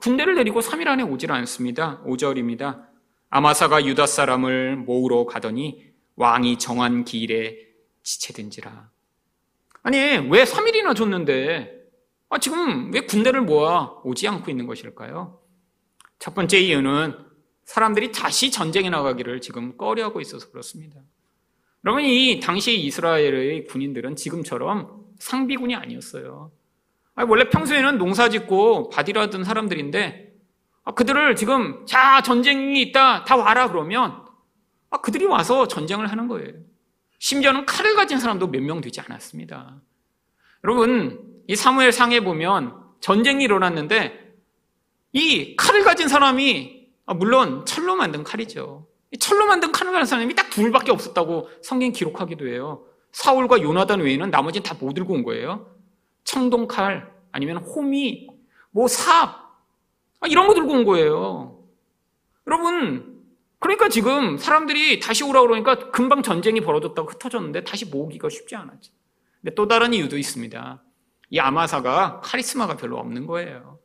군대를 내리고 3일 안에 오질 않습니다. 5절입니다. 아마사가 유다 사람을 모으러 가더니 왕이 정한 기일에 지체된지라. 아니, 왜 3일이나 줬는데, 아, 지금 왜 군대를 모아 오지 않고 있는 것일까요? 첫 번째 이유는 사람들이 다시 전쟁에 나가기를 지금 꺼려하고 있어서 그렇습니다. 여러분, 이 당시 이스라엘의 군인들은 지금처럼 상비군이 아니었어요. 아니, 원래 평소에는 농사 짓고 밭이라던 사람들인데, 아, 그들을 지금, 자, 전쟁이 있다, 다 와라, 그러면, 아, 그들이 와서 전쟁을 하는 거예요. 심지어는 칼을 가진 사람도 몇 명 되지 않았습니다. 여러분, 이 사무엘 상에 보면 전쟁이 일어났는데, 이 칼을 가진 사람이 아, 물론 철로 만든 칼이죠. 철로 만든 가진 사람이 딱 둘밖에 없었다고 성경 기록하기도 해요. 사울과 요나단 외에는 나머지는 다 못 들고 온 거예요. 청동칼 아니면 호미 뭐삽 아, 이런 거 들고 온 거예요. 여러분 그러니까 지금 사람들이 다시 오라 그러니까 금방 전쟁이 벌어졌다고 흩어졌는데 다시 모으기가 쉽지 않았죠. 근데 또 다른 이유도 있습니다. 이 아마사가 카리스마가 별로 없는 거예요.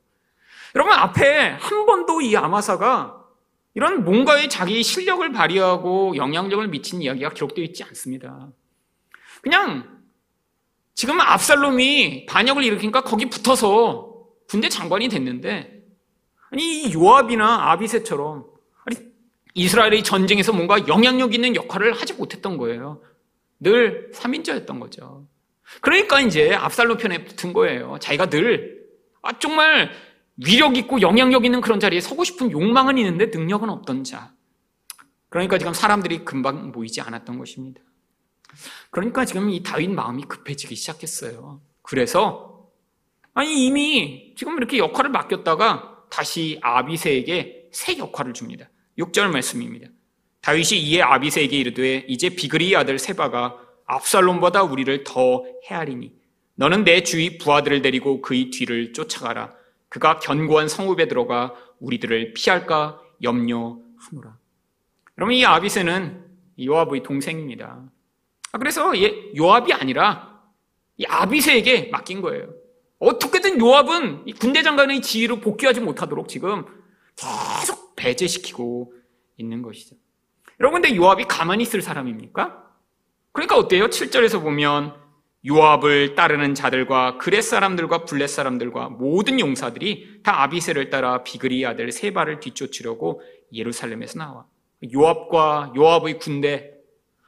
여러분 앞에 한 번도 이 아마사가 이런 뭔가의 자기 실력을 발휘하고 영향력을 미친 이야기가 기록되어 있지 않습니다. 그냥 지금 압살롬이 반역을 일으키니까 거기 붙어서 군대 장관이 됐는데 아니 이 요압이나 아비세처럼 아니 이스라엘의 전쟁에서 뭔가 영향력 있는 역할을 하지 못했던 거예요. 늘 3인자였던 거죠. 그러니까 이제 압살롬 편에 붙은 거예요. 자기가 늘 아, 정말 위력 있고 영향력 있는 그런 자리에 서고 싶은 욕망은 있는데 능력은 없던 자. 그러니까 지금 사람들이 금방 모이지 않았던 것입니다. 그러니까 지금 이 다윗 마음이 급해지기 시작했어요. 그래서 아니 이미 지금 이렇게 역할을 맡겼다가 다시 아비세에게 새 역할을 줍니다. 6절 말씀입니다. 다윗이 이에 아비세에게 이르되 이제 비그리 아들 세바가 압살롬보다 우리를 더 헤아리니 너는 내 주위 부하들을 데리고 그의 뒤를 쫓아가라. 그가 견고한 성읍에 들어가 우리들을 피할까 염려하노라. 여러분 이 아비세는 요압의 동생입니다. 아, 그래서 요압이 아니라 이 아비세에게 맡긴 거예요. 어떻게든 요압은 군대 장관의 지위로 복귀하지 못하도록 지금 계속 배제시키고 있는 것이죠. 여러분 근데 요압이 가만히 있을 사람입니까? 그러니까 어때요? 7절에서 보면 요압을 따르는 자들과 그렛 사람들과 블렛 사람들과 모든 용사들이 다 아비세를 따라 비그리 아들 세바를 뒤쫓으려고 예루살렘에서 나와. 요압과 요압의 군대.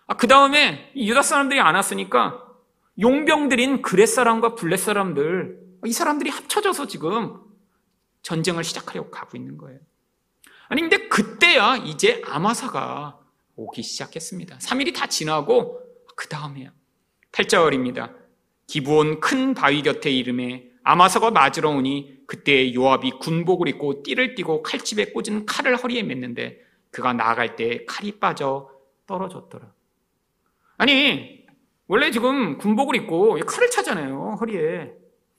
아, 그 다음에 유다 사람들이 안 왔으니까 용병들인 그렛 사람과 블렛 사람들, 이 사람들이 합쳐져서 지금 전쟁을 시작하려고 가고 있는 거예요. 아니, 근데 그때야 이제 아마사가 오기 시작했습니다. 3일이 다 지나고 그 다음에야 8절입니다. 기부온 큰 바위 곁에 이름에 아마사가 맞으러 오니 그때 요압이 군복을 입고 띠를 띠고 칼집에 꽂은 칼을 허리에 맸는데 그가 나아갈 때 칼이 빠져 떨어졌더라. 아니 원래 지금 군복을 입고 칼을 차잖아요 허리에.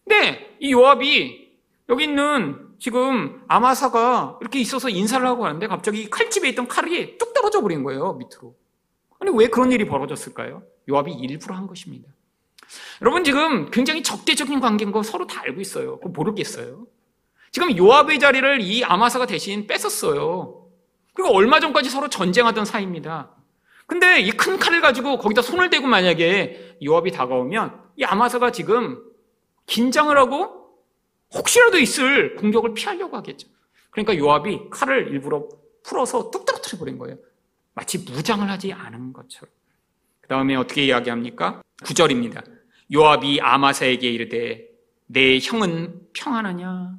근데 이 요압이 여기 있는 지금 아마사가 이렇게 있어서 인사를 하고 하는데 갑자기 칼집에 있던 칼이 뚝 떨어져 버린 거예요 밑으로. 아니 왜 그런 일이 벌어졌을까요? 요압이 일부러 한 것입니다. 여러분 지금 굉장히 적대적인 관계인 거 서로 다 알고 있어요. 그거 모르겠어요. 지금 요압의 자리를 이 아마사가 대신 뺏었어요. 그리고 얼마 전까지 서로 전쟁하던 사이입니다. 근데 이 큰 칼을 가지고 거기다 손을 대고 만약에 요압이 다가오면 이 아마사가 지금 긴장을 하고 혹시라도 있을 공격을 피하려고 하겠죠. 그러니까 요압이 칼을 일부러 풀어서 뚝 떨어뜨려 버린 거예요. 마치 무장을 하지 않은 것처럼. 그 다음에 어떻게 이야기합니까? 9절입니다. 요압이 아마사에게 이르되 내 형은 평안하냐?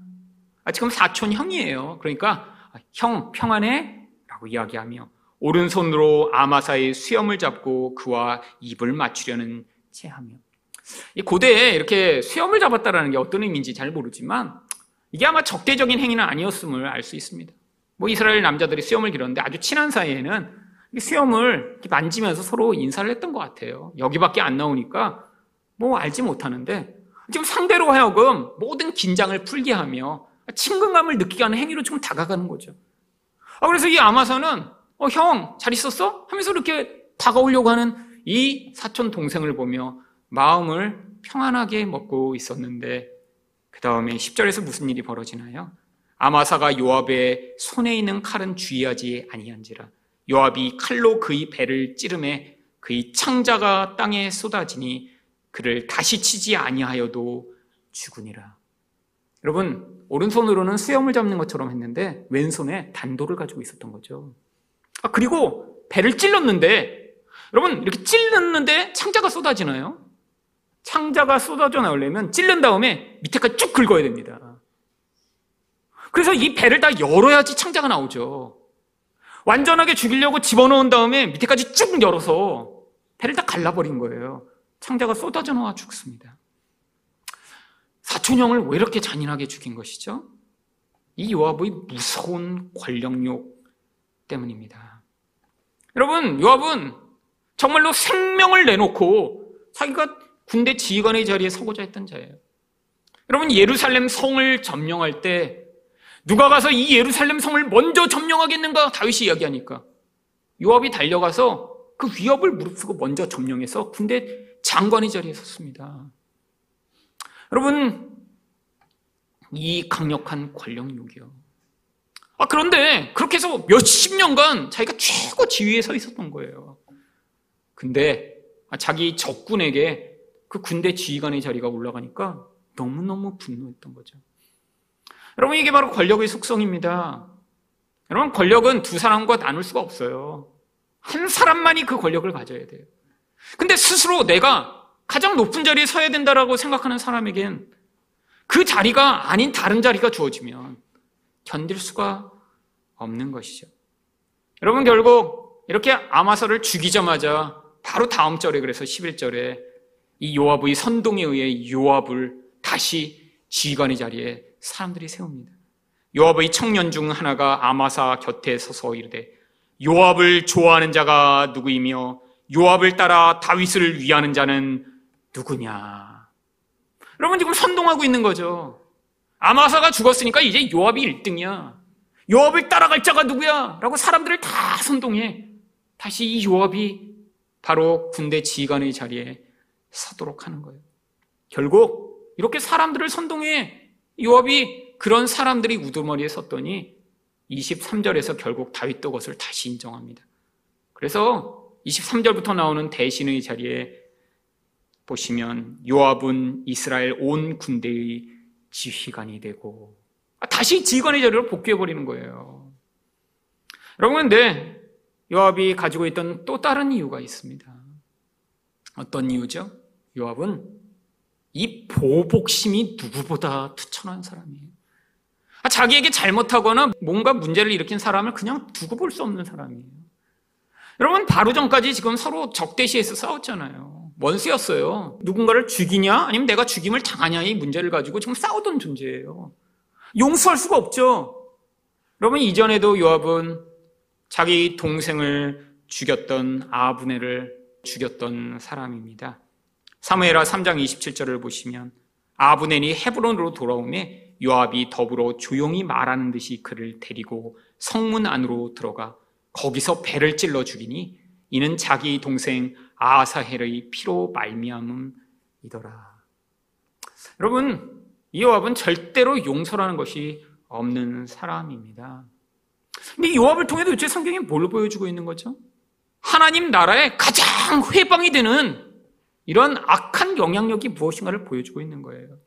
아, 지금 사촌 형이에요. 그러니까 형 평안해? 라고 이야기하며 오른손으로 아마사의 수염을 잡고 그와 입을 맞추려는 체하며 이 고대에 이렇게 수염을 잡았다라는 게 어떤 의미인지 잘 모르지만 이게 아마 적대적인 행위는 아니었음을 알 수 있습니다. 뭐 이스라엘 남자들이 수염을 길었는데 아주 친한 사이에는 수염을 만지면서 서로 인사를 했던 것 같아요. 여기밖에 안 나오니까 뭐 알지 못하는데 지금 상대로 하여금 모든 긴장을 풀게 하며 친근감을 느끼게 하는 행위로 좀 다가가는 거죠. 아, 그래서 이 아마사는 어, 형, 잘 있었어? 하면서 이렇게 다가오려고 하는 이 사촌 동생을 보며 마음을 평안하게 먹고 있었는데 그 다음에 10절에서 무슨 일이 벌어지나요? 아마사가 요압의 손에 있는 칼은 주의하지 아니한지라 요압이 칼로 그의 배를 찌르매 그의 창자가 땅에 쏟아지니 그를 다시 치지 아니하여도 죽으니라. 여러분 오른손으로는 수염을 잡는 것처럼 했는데 왼손에 단도를 가지고 있었던 거죠. 아 그리고 배를 찔렀는데 여러분 이렇게 찔렀는데 창자가 쏟아지나요? 창자가 쏟아져 나오려면 찔른 다음에 밑에까지 쭉 긁어야 됩니다. 그래서 이 배를 다 열어야지 창자가 나오죠. 완전하게 죽이려고 집어넣은 다음에 밑에까지 쭉 열어서 배를 다 갈라버린 거예요. 창자가 쏟아져 나와 죽습니다. 사촌형을 왜 이렇게 잔인하게 죽인 것이죠? 이 요압의 무서운 권력욕 때문입니다. 여러분, 요압은 정말로 생명을 내놓고 자기가 군대 지휘관의 자리에 서고자 했던 자예요. 여러분, 예루살렘 성을 점령할 때 누가 가서 이 예루살렘 성을 먼저 점령하겠는가 다윗이 이야기하니까 요압이 달려가서 그 위협을 무릅쓰고 먼저 점령해서 군대 장관의 자리에 섰습니다. 여러분 이 강력한 권력욕이요. 아 그런데 그렇게 해서 몇십 년간 자기가 최고 지위에 서 있었던 거예요. 근데 자기 적군에게 그 군대 지휘관의 자리가 올라가니까 너무너무 분노했던 거죠. 여러분, 이게 바로 권력의 속성입니다. 여러분, 권력은 두 사람과 나눌 수가 없어요. 한 사람만이 그 권력을 가져야 돼요. 근데 스스로 내가 가장 높은 자리에 서야 된다라고 생각하는 사람에겐 그 자리가 아닌 다른 자리가 주어지면 견딜 수가 없는 것이죠. 여러분, 결국 이렇게 아마서를 죽이자마자 바로 다음 절에 그래서 11절에 이 요압의 선동에 의해 요압을 다시 지휘관의 자리에 사람들이 세웁니다. 요압의 청년 중 하나가 아마사 곁에 서서 이르되 요압을 좋아하는 자가 누구이며 요압을 따라 다윗을 위하는 자는 누구냐? 여러분 지금 선동하고 있는 거죠. 아마사가 죽었으니까 이제 요압이 1등이야. 요압을 따라갈 자가 누구야? 라고 사람들을 다 선동해. 다시 이 요압이 바로 군대 지휘관의 자리에 서도록 하는 거예요. 결국 이렇게 사람들을 선동해 요압이 그런 사람들이 우두머리에 섰더니 23절에서 결국 다윗도 것을 다시 인정합니다. 그래서 23절부터 나오는 대신의 자리에 보시면 요압은 이스라엘 온 군대의 지휘관이 되고 아, 다시 지휘관의 자리로 복귀해 버리는 거예요. 여러분 근데 요압이 가지고 있던 또 다른 이유가 있습니다. 어떤 이유죠? 요압은 이 보복심이 누구보다 투천한 사람이에요. 아, 자기에게 잘못하거나 뭔가 문제를 일으킨 사람을 그냥 두고 볼 수 없는 사람이에요. 여러분, 바로 전까지 지금 서로 적대시해서 싸웠잖아요. 원수였어요. 누군가를 죽이냐, 아니면 내가 죽임을 당하냐, 이 문제를 가지고 지금 싸우던 존재예요. 용서할 수가 없죠. 여러분, 이전에도 요압은 자기 동생을 죽였던 아브네를 죽였던 사람입니다. 사무엘하 3장 27절을 보시면 아브넨이 헤브론으로 돌아오매 요압이 더불어 조용히 말하는 듯이 그를 데리고 성문 안으로 들어가 거기서 배를 찔러 죽이니 이는 자기 동생 아사헬의 피로 말미암음이더라. 여러분, 이 요압은 절대로 용서라는 것이 없는 사람입니다. 근데 요압을 통해 도대체 성경이 뭘 보여주고 있는 거죠? 하나님 나라의 가장 회방이 되는 이런 악한 영향력이 무엇인가를 보여주고 있는 거예요.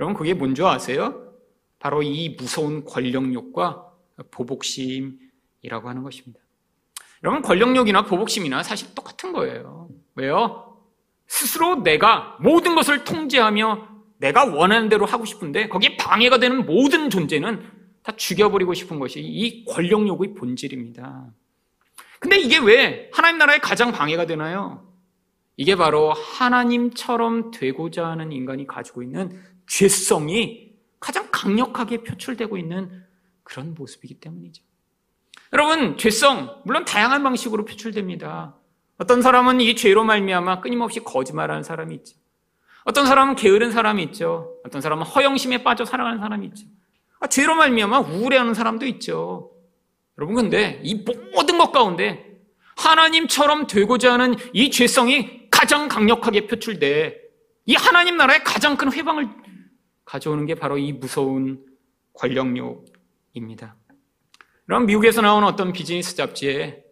여러분, 그게 뭔지 아세요? 바로 이 무서운 권력욕과 보복심이라고 하는 것입니다. 여러분, 권력욕이나 보복심이나 사실 똑같은 거예요. 왜요? 스스로 내가 모든 것을 통제하며 내가 원하는 대로 하고 싶은데 거기에 방해가 되는 모든 존재는 다 죽여버리고 싶은 것이 이 권력욕의 본질입니다. 근데 이게 왜 하나님 나라에 가장 방해가 되나요? 이게 바로 하나님처럼 되고자 하는 인간이 가지고 있는 죄성이 가장 강력하게 표출되고 있는 그런 모습이기 때문이죠. 여러분, 죄성 물론 다양한 방식으로 표출됩니다. 어떤 사람은 이 죄로 말미암아 끊임없이 거짓말하는 사람이 있죠. 어떤 사람은 게으른 사람이 있죠. 어떤 사람은 허영심에 빠져 살아가는 사람이 있죠. 아, 죄로 말미암아 우울해하는 사람도 있죠. 여러분 근데 이 모든 것 가운데 하나님처럼 되고자 하는 이 죄성이 가장 강력하게 표출돼 이 하나님 나라의 가장 큰 회방을 가져오는 게 바로 이 무서운 권력욕입니다. 그럼 미국에서 나온 어떤 비즈니스 잡지에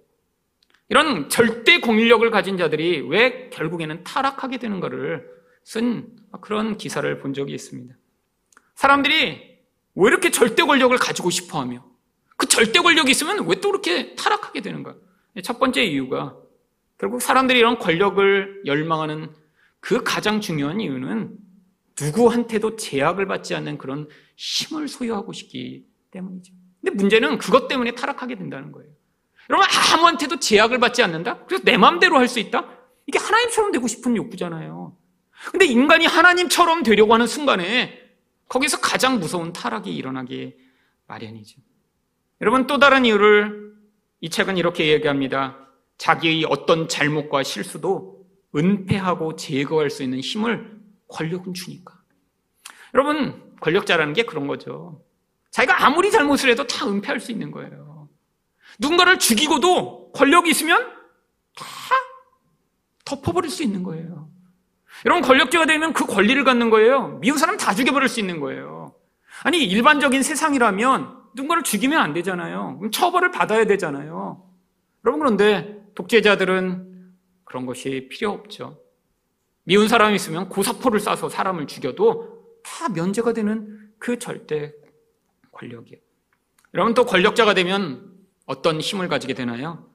이런 절대 공인력을 가진 자들이 왜 결국에는 타락하게 되는가를 쓴 그런 기사를 본 적이 있습니다. 사람들이 왜 이렇게 절대 권력을 가지고 싶어 하며 그 절대 권력이 있으면 왜 또 이렇게 타락하게 되는가? 첫 번째 이유가 결국 사람들이 이런 권력을 열망하는 그 가장 중요한 이유는 누구한테도 제약을 받지 않는 그런 힘을 소유하고 싶기 때문이죠. 근데 문제는 그것 때문에 타락하게 된다는 거예요. 여러분, 아무한테도 제약을 받지 않는다? 그래서 내 마음대로 할 수 있다? 이게 하나님처럼 되고 싶은 욕구잖아요. 근데 인간이 하나님처럼 되려고 하는 순간에 거기서 가장 무서운 타락이 일어나기 마련이죠. 여러분, 또 다른 이유를 이 책은 이렇게 얘기합니다. 자기의 어떤 잘못과 실수도 은폐하고 제거할 수 있는 힘을 권력은 주니까. 여러분, 권력자라는 게 그런 거죠. 자기가 아무리 잘못을 해도 다 은폐할 수 있는 거예요. 누군가를 죽이고도 권력이 있으면 다 덮어버릴 수 있는 거예요. 여러분, 권력자가 되면 그 권리를 갖는 거예요. 미운 사람 다 죽여버릴 수 있는 거예요. 아니, 일반적인 세상이라면 누군가를 죽이면 안 되잖아요. 처벌을 받아야 되잖아요. 여러분, 그런데 독재자들은 그런 것이 필요 없죠. 미운 사람이 있으면 고사포를 쏴서 사람을 죽여도 다 면제가 되는 그 절대 권력이에요. 여러분 또 권력자가 되면 어떤 힘을 가지게 되나요?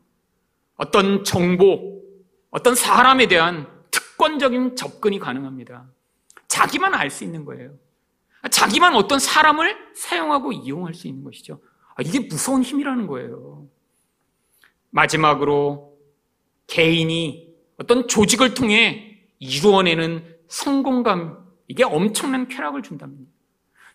어떤 정보, 어떤 사람에 대한 특권적인 접근이 가능합니다. 자기만 알 수 있는 거예요. 자기만 어떤 사람을 사용하고 이용할 수 있는 것이죠. 아, 이게 무서운 힘이라는 거예요. 마지막으로 개인이 어떤 조직을 통해 이루어내는 성공감, 이게 엄청난 쾌락을 준답니다.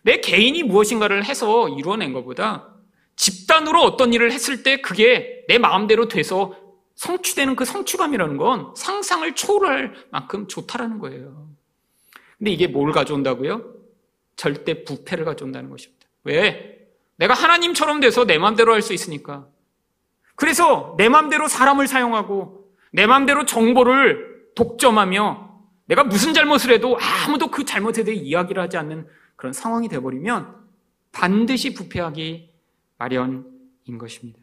내 개인이 무엇인가를 해서 이루어낸 것보다 집단으로 어떤 일을 했을 때 그게 내 마음대로 돼서 성취되는 그 성취감이라는 건 상상을 초월할 만큼 좋다라는 거예요. 근데 이게 뭘 가져온다고요? 절대 부패를 가져온다는 것입니다. 왜? 내가 하나님처럼 돼서 내 마음대로 할 수 있으니까. 그래서 내 마음대로 사람을 사용하고 내 마음대로 정보를 독점하며 내가 무슨 잘못을 해도 아무도 그 잘못에 대해 이야기를 하지 않는 그런 상황이 되어버리면 반드시 부패하기 마련인 것입니다.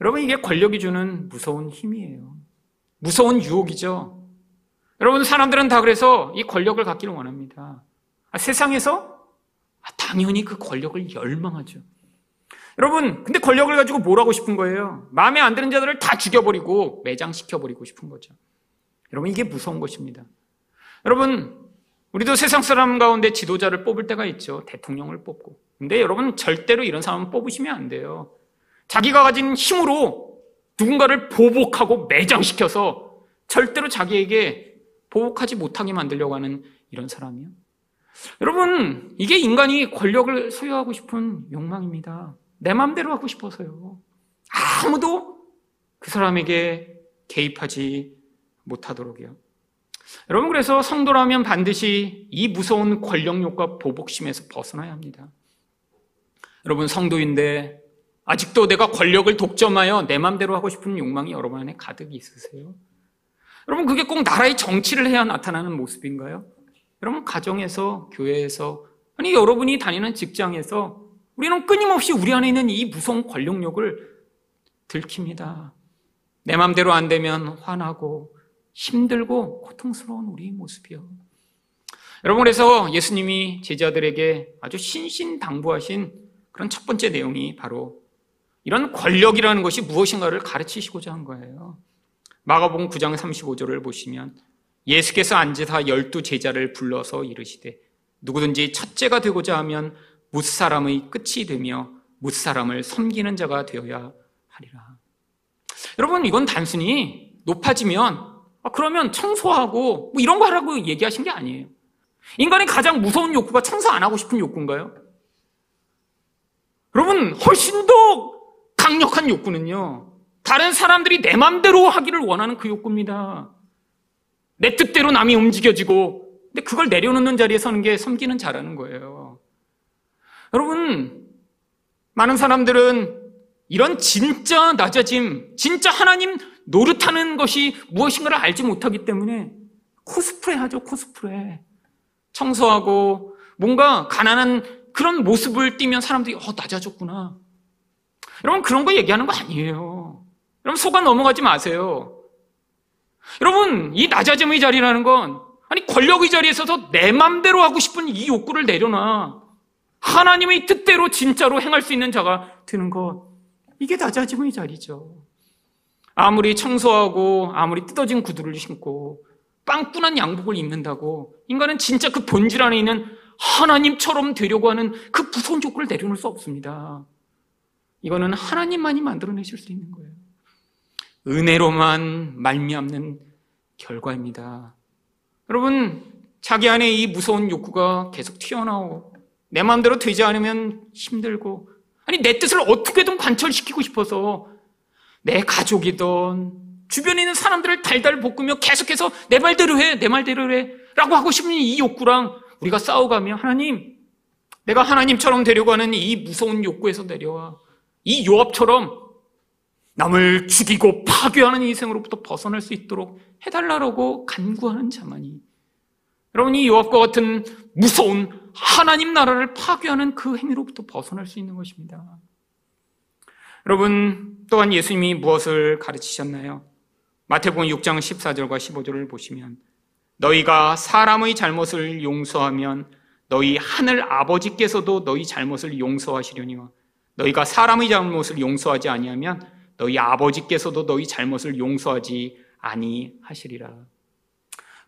여러분, 이게 권력이 주는 무서운 힘이에요. 무서운 유혹이죠. 여러분, 사람들은 다 그래서 이 권력을 갖기를 원합니다. 아, 세상에서 아, 당연히 그 권력을 열망하죠. 여러분, 근데 권력을 가지고 뭘 하고 싶은 거예요? 마음에 안 드는 자들을 다 죽여버리고 매장시켜버리고 싶은 거죠. 여러분, 이게 무서운 것입니다. 여러분, 우리도 세상 사람 가운데 지도자를 뽑을 때가 있죠. 대통령을 뽑고. 근데 여러분, 절대로 이런 사람 뽑으시면 안 돼요. 자기가 가진 힘으로 누군가를 보복하고 매장시켜서 절대로 자기에게 보복하지 못하게 만들려고 하는 이런 사람이요. 여러분, 이게 인간이 권력을 소유하고 싶은 욕망입니다. 내 마음대로 하고 싶어서요. 아무도 그 사람에게 개입하지 못하도록요. 여러분 그래서 성도라면 반드시 이 무서운 권력욕과 보복심에서 벗어나야 합니다. 여러분 성도인데 아직도 내가 권력을 독점하여 내 맘대로 하고 싶은 욕망이 여러분 안에 가득 있으세요? 여러분 그게 꼭 나라의 정치를 해야 나타나는 모습인가요? 여러분 가정에서 교회에서 아니 여러분이 다니는 직장에서 우리는 끊임없이 우리 안에 있는 이 무서운 권력욕을 들킵니다. 내 맘대로 안 되면 화나고 힘들고 고통스러운 우리 모습이요. 여러분, 그래서 예수님이 제자들에게 아주 신신당부하신 그런 첫 번째 내용이 바로 이런 권력이라는 것이 무엇인가를 가르치시고자 한 거예요. 마가복음 9장 35절을 보시면 예수께서 앉으사 열두 제자를 불러서 이르시되 누구든지 첫째가 되고자 하면 무사람의 끝이 되며 못사람을 섬기는 자가 되어야 하리라. 여러분, 이건 단순히 높아지면, 아, 그러면 청소하고 뭐 이런 거 하라고 얘기하신 게 아니에요. 인간의 가장 무서운 욕구가 청소 안 하고 싶은 욕구인가요? 여러분, 훨씬 더 강력한 욕구는요, 다른 사람들이 내 맘대로 하기를 원하는 그 욕구입니다. 내 뜻대로 남이 움직여지고, 근데 그걸 내려놓는 자리에 서는 게 섬기는 자라는 거예요. 여러분, 많은 사람들은 이런 진짜 낮아짐, 진짜 하나님 노릇하는 것이 무엇인가를 알지 못하기 때문에 코스프레 하죠, 코스프레. 청소하고 뭔가 가난한 그런 모습을 띠면 사람들이 어, 낮아졌구나. 여러분, 그런 거 얘기하는 거 아니에요. 여러분, 속아 넘어가지 마세요. 여러분, 이 낮아짐의 자리라는 건 아니 권력의 자리에 서서 내 맘대로 하고 싶은 이 욕구를 내려놔. 하나님의 뜻대로 진짜로 행할 수 있는 자가 되는 것. 이게 낮아짐의 자리죠. 아무리 청소하고 아무리 뜯어진 구두를 신고 빵꾸난 양복을 입는다고 인간은 진짜 그 본질 안에 있는 하나님처럼 되려고 하는 그 무서운 욕구를 내려놓을 수 없습니다. 이거는 하나님만이 만들어내실 수 있는 거예요. 은혜로만 말미암는 결과입니다. 여러분, 자기 안에 이 무서운 욕구가 계속 튀어나오고 내 마음대로 되지 않으면 힘들고 아니 내 뜻을 어떻게든 관철시키고 싶어서 내 가족이든 주변에 있는 사람들을 달달 볶으며 계속해서 내 말대로 해, 내 말대로 해 라고 하고 싶은 이 욕구랑 우리가 싸워가며 하나님 내가 하나님처럼 되려고 하는 이 무서운 욕구에서 내려와. 이 요압처럼 남을 죽이고 파괴하는 인생으로부터 벗어날 수 있도록 해달라고 간구하는 자만이. 여러분 이 요압과 같은 무서운 하나님 나라를 파괴하는 그 행위로부터 벗어날 수 있는 것입니다. 여러분 또한 예수님이 무엇을 가르치셨나요? 마태복음 6장 14절과 15절을 보시면 너희가 사람의 잘못을 용서하면 너희 하늘 아버지께서도 너희 잘못을 용서하시려니와 너희가 사람의 잘못을 용서하지 아니하면 너희 아버지께서도 너희 잘못을 용서하지 아니하시리라.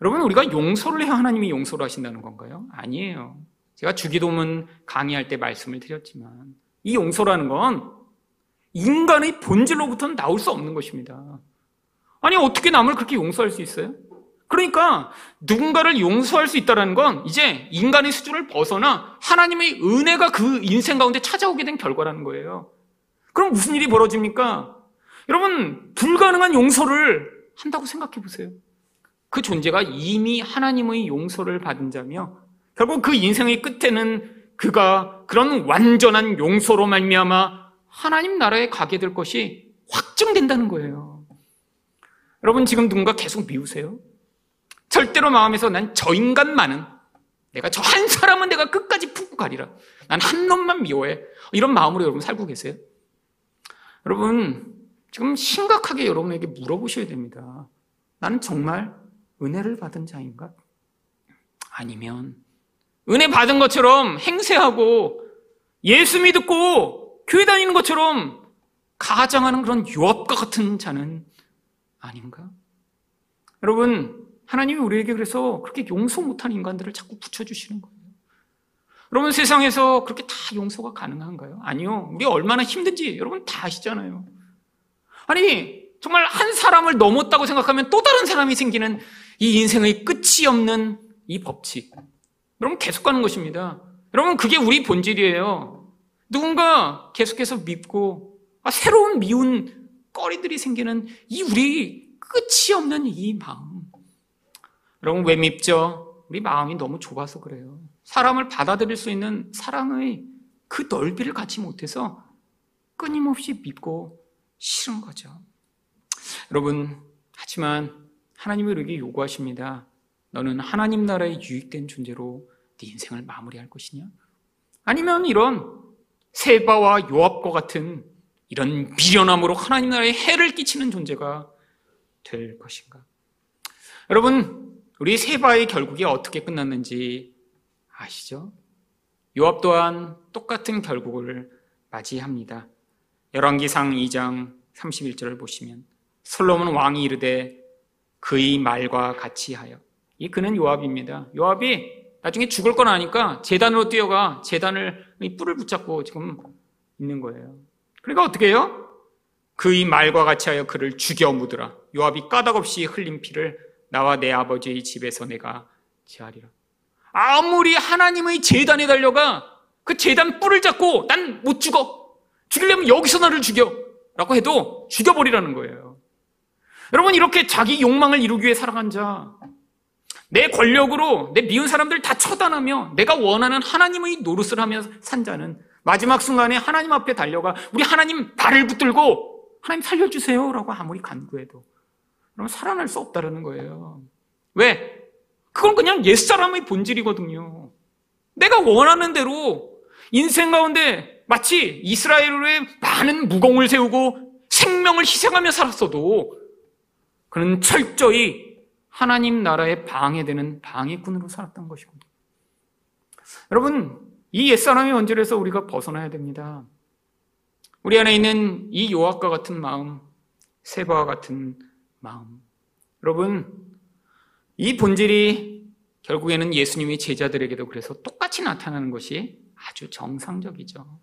여러분 우리가 용서를 해야 하나님이 용서를 하신다는 건가요? 아니에요. 제가 주기도문 강의할 때 말씀을 드렸지만 이 용서라는 건 인간의 본질로부터는 나올 수 없는 것입니다. 아니 어떻게 남을 그렇게 용서할 수 있어요? 그러니까 누군가를 용서할 수 있다는 건 이제 인간의 수준을 벗어나 하나님의 은혜가 그 인생 가운데 찾아오게 된 결과라는 거예요. 그럼 무슨 일이 벌어집니까? 여러분 불가능한 용서를 한다고 생각해 보세요. 그 존재가 이미 하나님의 용서를 받은 자며 결국 그 인생의 끝에는 그가 그런 완전한 용서로 말미암아 하나님 나라에 가게 될 것이 확정된다는 거예요. 여러분 지금 누군가 계속 미우세요? 절대로 마음에서 난 저 인간만은 내가 저 한 사람은 내가 끝까지 품고 가리라. 난 한 놈만 미워해. 이런 마음으로 여러분 살고 계세요? 여러분 지금 심각하게 여러분에게 물어보셔야 됩니다. 나는 정말 은혜를 받은 자인가? 아니면 은혜 받은 것처럼 행세하고 예수 믿고 교회 다니는 것처럼 가장하는 그런 유업과 같은 자는 아닌가? 여러분, 하나님이 우리에게 그래서 그렇게 용서 못한 인간들을 자꾸 붙여주시는 거예요. 여러분, 세상에서 그렇게 다 용서가 가능한가요? 아니요. 우리 얼마나 힘든지 여러분 다 아시잖아요. 아니, 정말 한 사람을 넘었다고 생각하면 또 다른 사람이 생기는 이 인생의 끝이 없는 이 법칙. 여러분 계속 가는 것입니다. 여러분 그게 우리 본질이에요. 누군가 계속해서 믿고 아, 새로운 미운 꺼리들이 생기는 이 우리 끝이 없는 이 마음. 여러분 왜 밉죠? 우리 마음이 너무 좁아서 그래요. 사람을 받아들일 수 있는 사랑의 그 넓이를 갖지 못해서 끊임없이 믿고 싫은 거죠. 여러분, 하지만 하나님이 우리에게 요구하십니다. 너는 하나님 나라에 유익된 존재로 네 인생을 마무리할 것이냐? 아니면 이런 세바와 요압과 같은 이런 미련함으로 하나님 나라에 해를 끼치는 존재가 될 것인가? 여러분, 우리 세바의 결국이 어떻게 끝났는지 아시죠? 요압 또한 똑같은 결국을 맞이합니다. 열왕기상 2장 31절을 보시면 솔로몬 왕이 이르되 그의 말과 같이 하여 이 그는 요압입니다. 요압이 나중에 죽을 건 아니까 재단으로 뛰어가 재단을 뿔을 붙잡고 지금 있는 거예요. 그러니까 어떻게 해요? 그의 말과 같이 하여 그를 죽여 묻으라. 요압이 까닭없이 흘린 피를 나와 내 아버지의 집에서 내가 제하리라. 아무리 하나님의 재단에 달려가 그 재단 뿔을 잡고 난 못 죽어. 죽이려면 여기서 나를 죽여. 라고 해도 죽여버리라는 거예요. 여러분, 이렇게 자기 욕망을 이루기 위해 살아간 자, 내 권력으로 내 미운 사람들 다 처단하며 내가 원하는 하나님의 노릇을 하며 산 자는 마지막 순간에 하나님 앞에 달려가 우리 하나님 발을 붙들고 하나님 살려주세요라고 아무리 간구해도 그러면 살아날 수 없다라는 거예요. 왜? 그건 그냥 옛 사람의 본질이거든요. 내가 원하는 대로 인생 가운데 마치 이스라엘의 많은 무공을 세우고 생명을 희생하며 살았어도 그는 철저히 하나님 나라에 방해되는 방해꾼으로 살았던 것이거든요. 여러분, 이 옛사람의 원죄에서 우리가 벗어나야 됩니다. 우리 안에 있는 이 요압과 같은 마음, 세바와 같은 마음. 여러분, 이 본질이 결국에는 예수님의 제자들에게도 그래서 똑같이 나타나는 것이 아주 정상적이죠.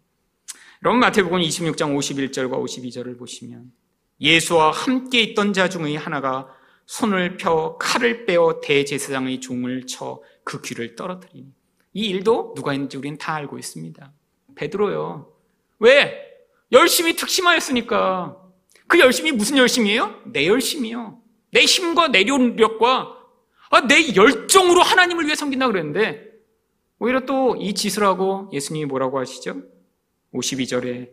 여러분, 마태복음 26장 51절과 52절을 보시면 예수와 함께 있던 자 중의 하나가 손을 펴 칼을 빼어 대제사장의 종을 쳐 그 귀를 떨어뜨리니 이 일도 누가 했는지 우리는 다 알고 있습니다. 베드로요. 왜? 열심히 특심하였으니까. 그 열심이 무슨 열심이에요? 내 열심이요. 내 힘과 내 노력과 아, 내 열정으로 하나님을 위해 섬긴다 그랬는데 오히려 또 이 짓을 하고 예수님이 뭐라고 하시죠? 52절에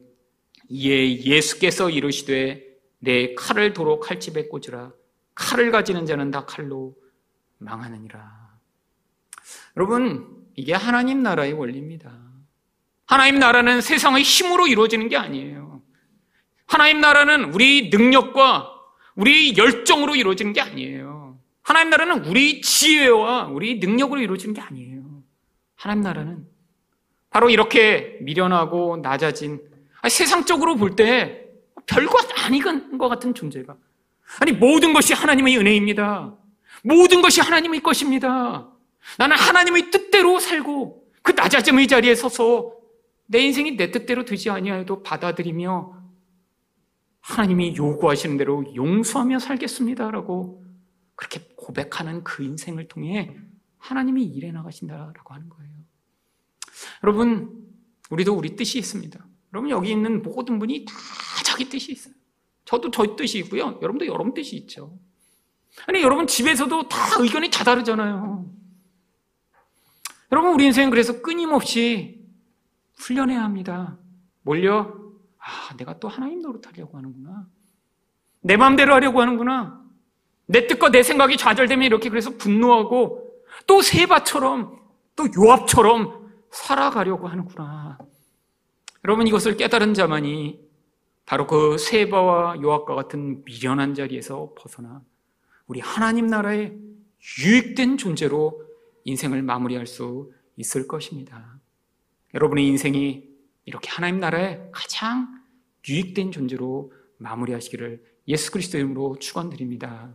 이에 예수께서 이르시되 내 칼을 도로 칼집에 꽂으라 칼을 가지는 자는 다 칼로 망하느니라. 여러분, 이게 하나님 나라의 원리입니다. 하나님 나라는 세상의 힘으로 이루어지는 게 아니에요. 하나님 나라는 우리 능력과 우리 열정으로 이루어지는 게 아니에요. 하나님 나라는 우리 지혜와 우리 능력으로 이루어지는 게 아니에요. 하나님 나라는 바로 이렇게 미련하고 낮아진 세상적으로 볼 때 별거 아닌 것 같은 존재가 아니, 모든 것이 하나님의 은혜입니다. 모든 것이 하나님의 것입니다. 나는 하나님의 뜻대로 살고 그 낮아짐의 자리에 서서 내 인생이 내 뜻대로 되지 아니하여도 받아들이며 하나님이 요구하시는 대로 용서하며 살겠습니다라고 그렇게 고백하는 그 인생을 통해 하나님이 일해 나가신다라고 하는 거예요. 여러분, 우리도 우리 뜻이 있습니다. 여러분 여기 있는 모든 분이 다 자기 뜻이 있어요. 저도 저 뜻이 있고요. 여러분도 여러분 뜻이 있죠. 아니, 여러분 집에서도 다 의견이 다 다르잖아요. 여러분, 우리 인생은 그래서 끊임없이 훈련해야 합니다. 뭘요? 아, 내가 또 하나님 노릇하려고 하는구나. 내 마음대로 하려고 하는구나. 내 뜻과 내 생각이 좌절되면 이렇게 그래서 분노하고 또 세바처럼 또 요압처럼 살아가려고 하는구나. 여러분 이것을 깨달은 자만이 바로 그 세바와 요압과 같은 미련한 자리에서 벗어나 우리 하나님 나라의 유익된 존재로 인생을 마무리할 수 있을 것입니다. 여러분의 인생이 이렇게 하나님 나라의 가장 유익된 존재로 마무리하시기를 예수 그리스도 이름으로 축원드립니다.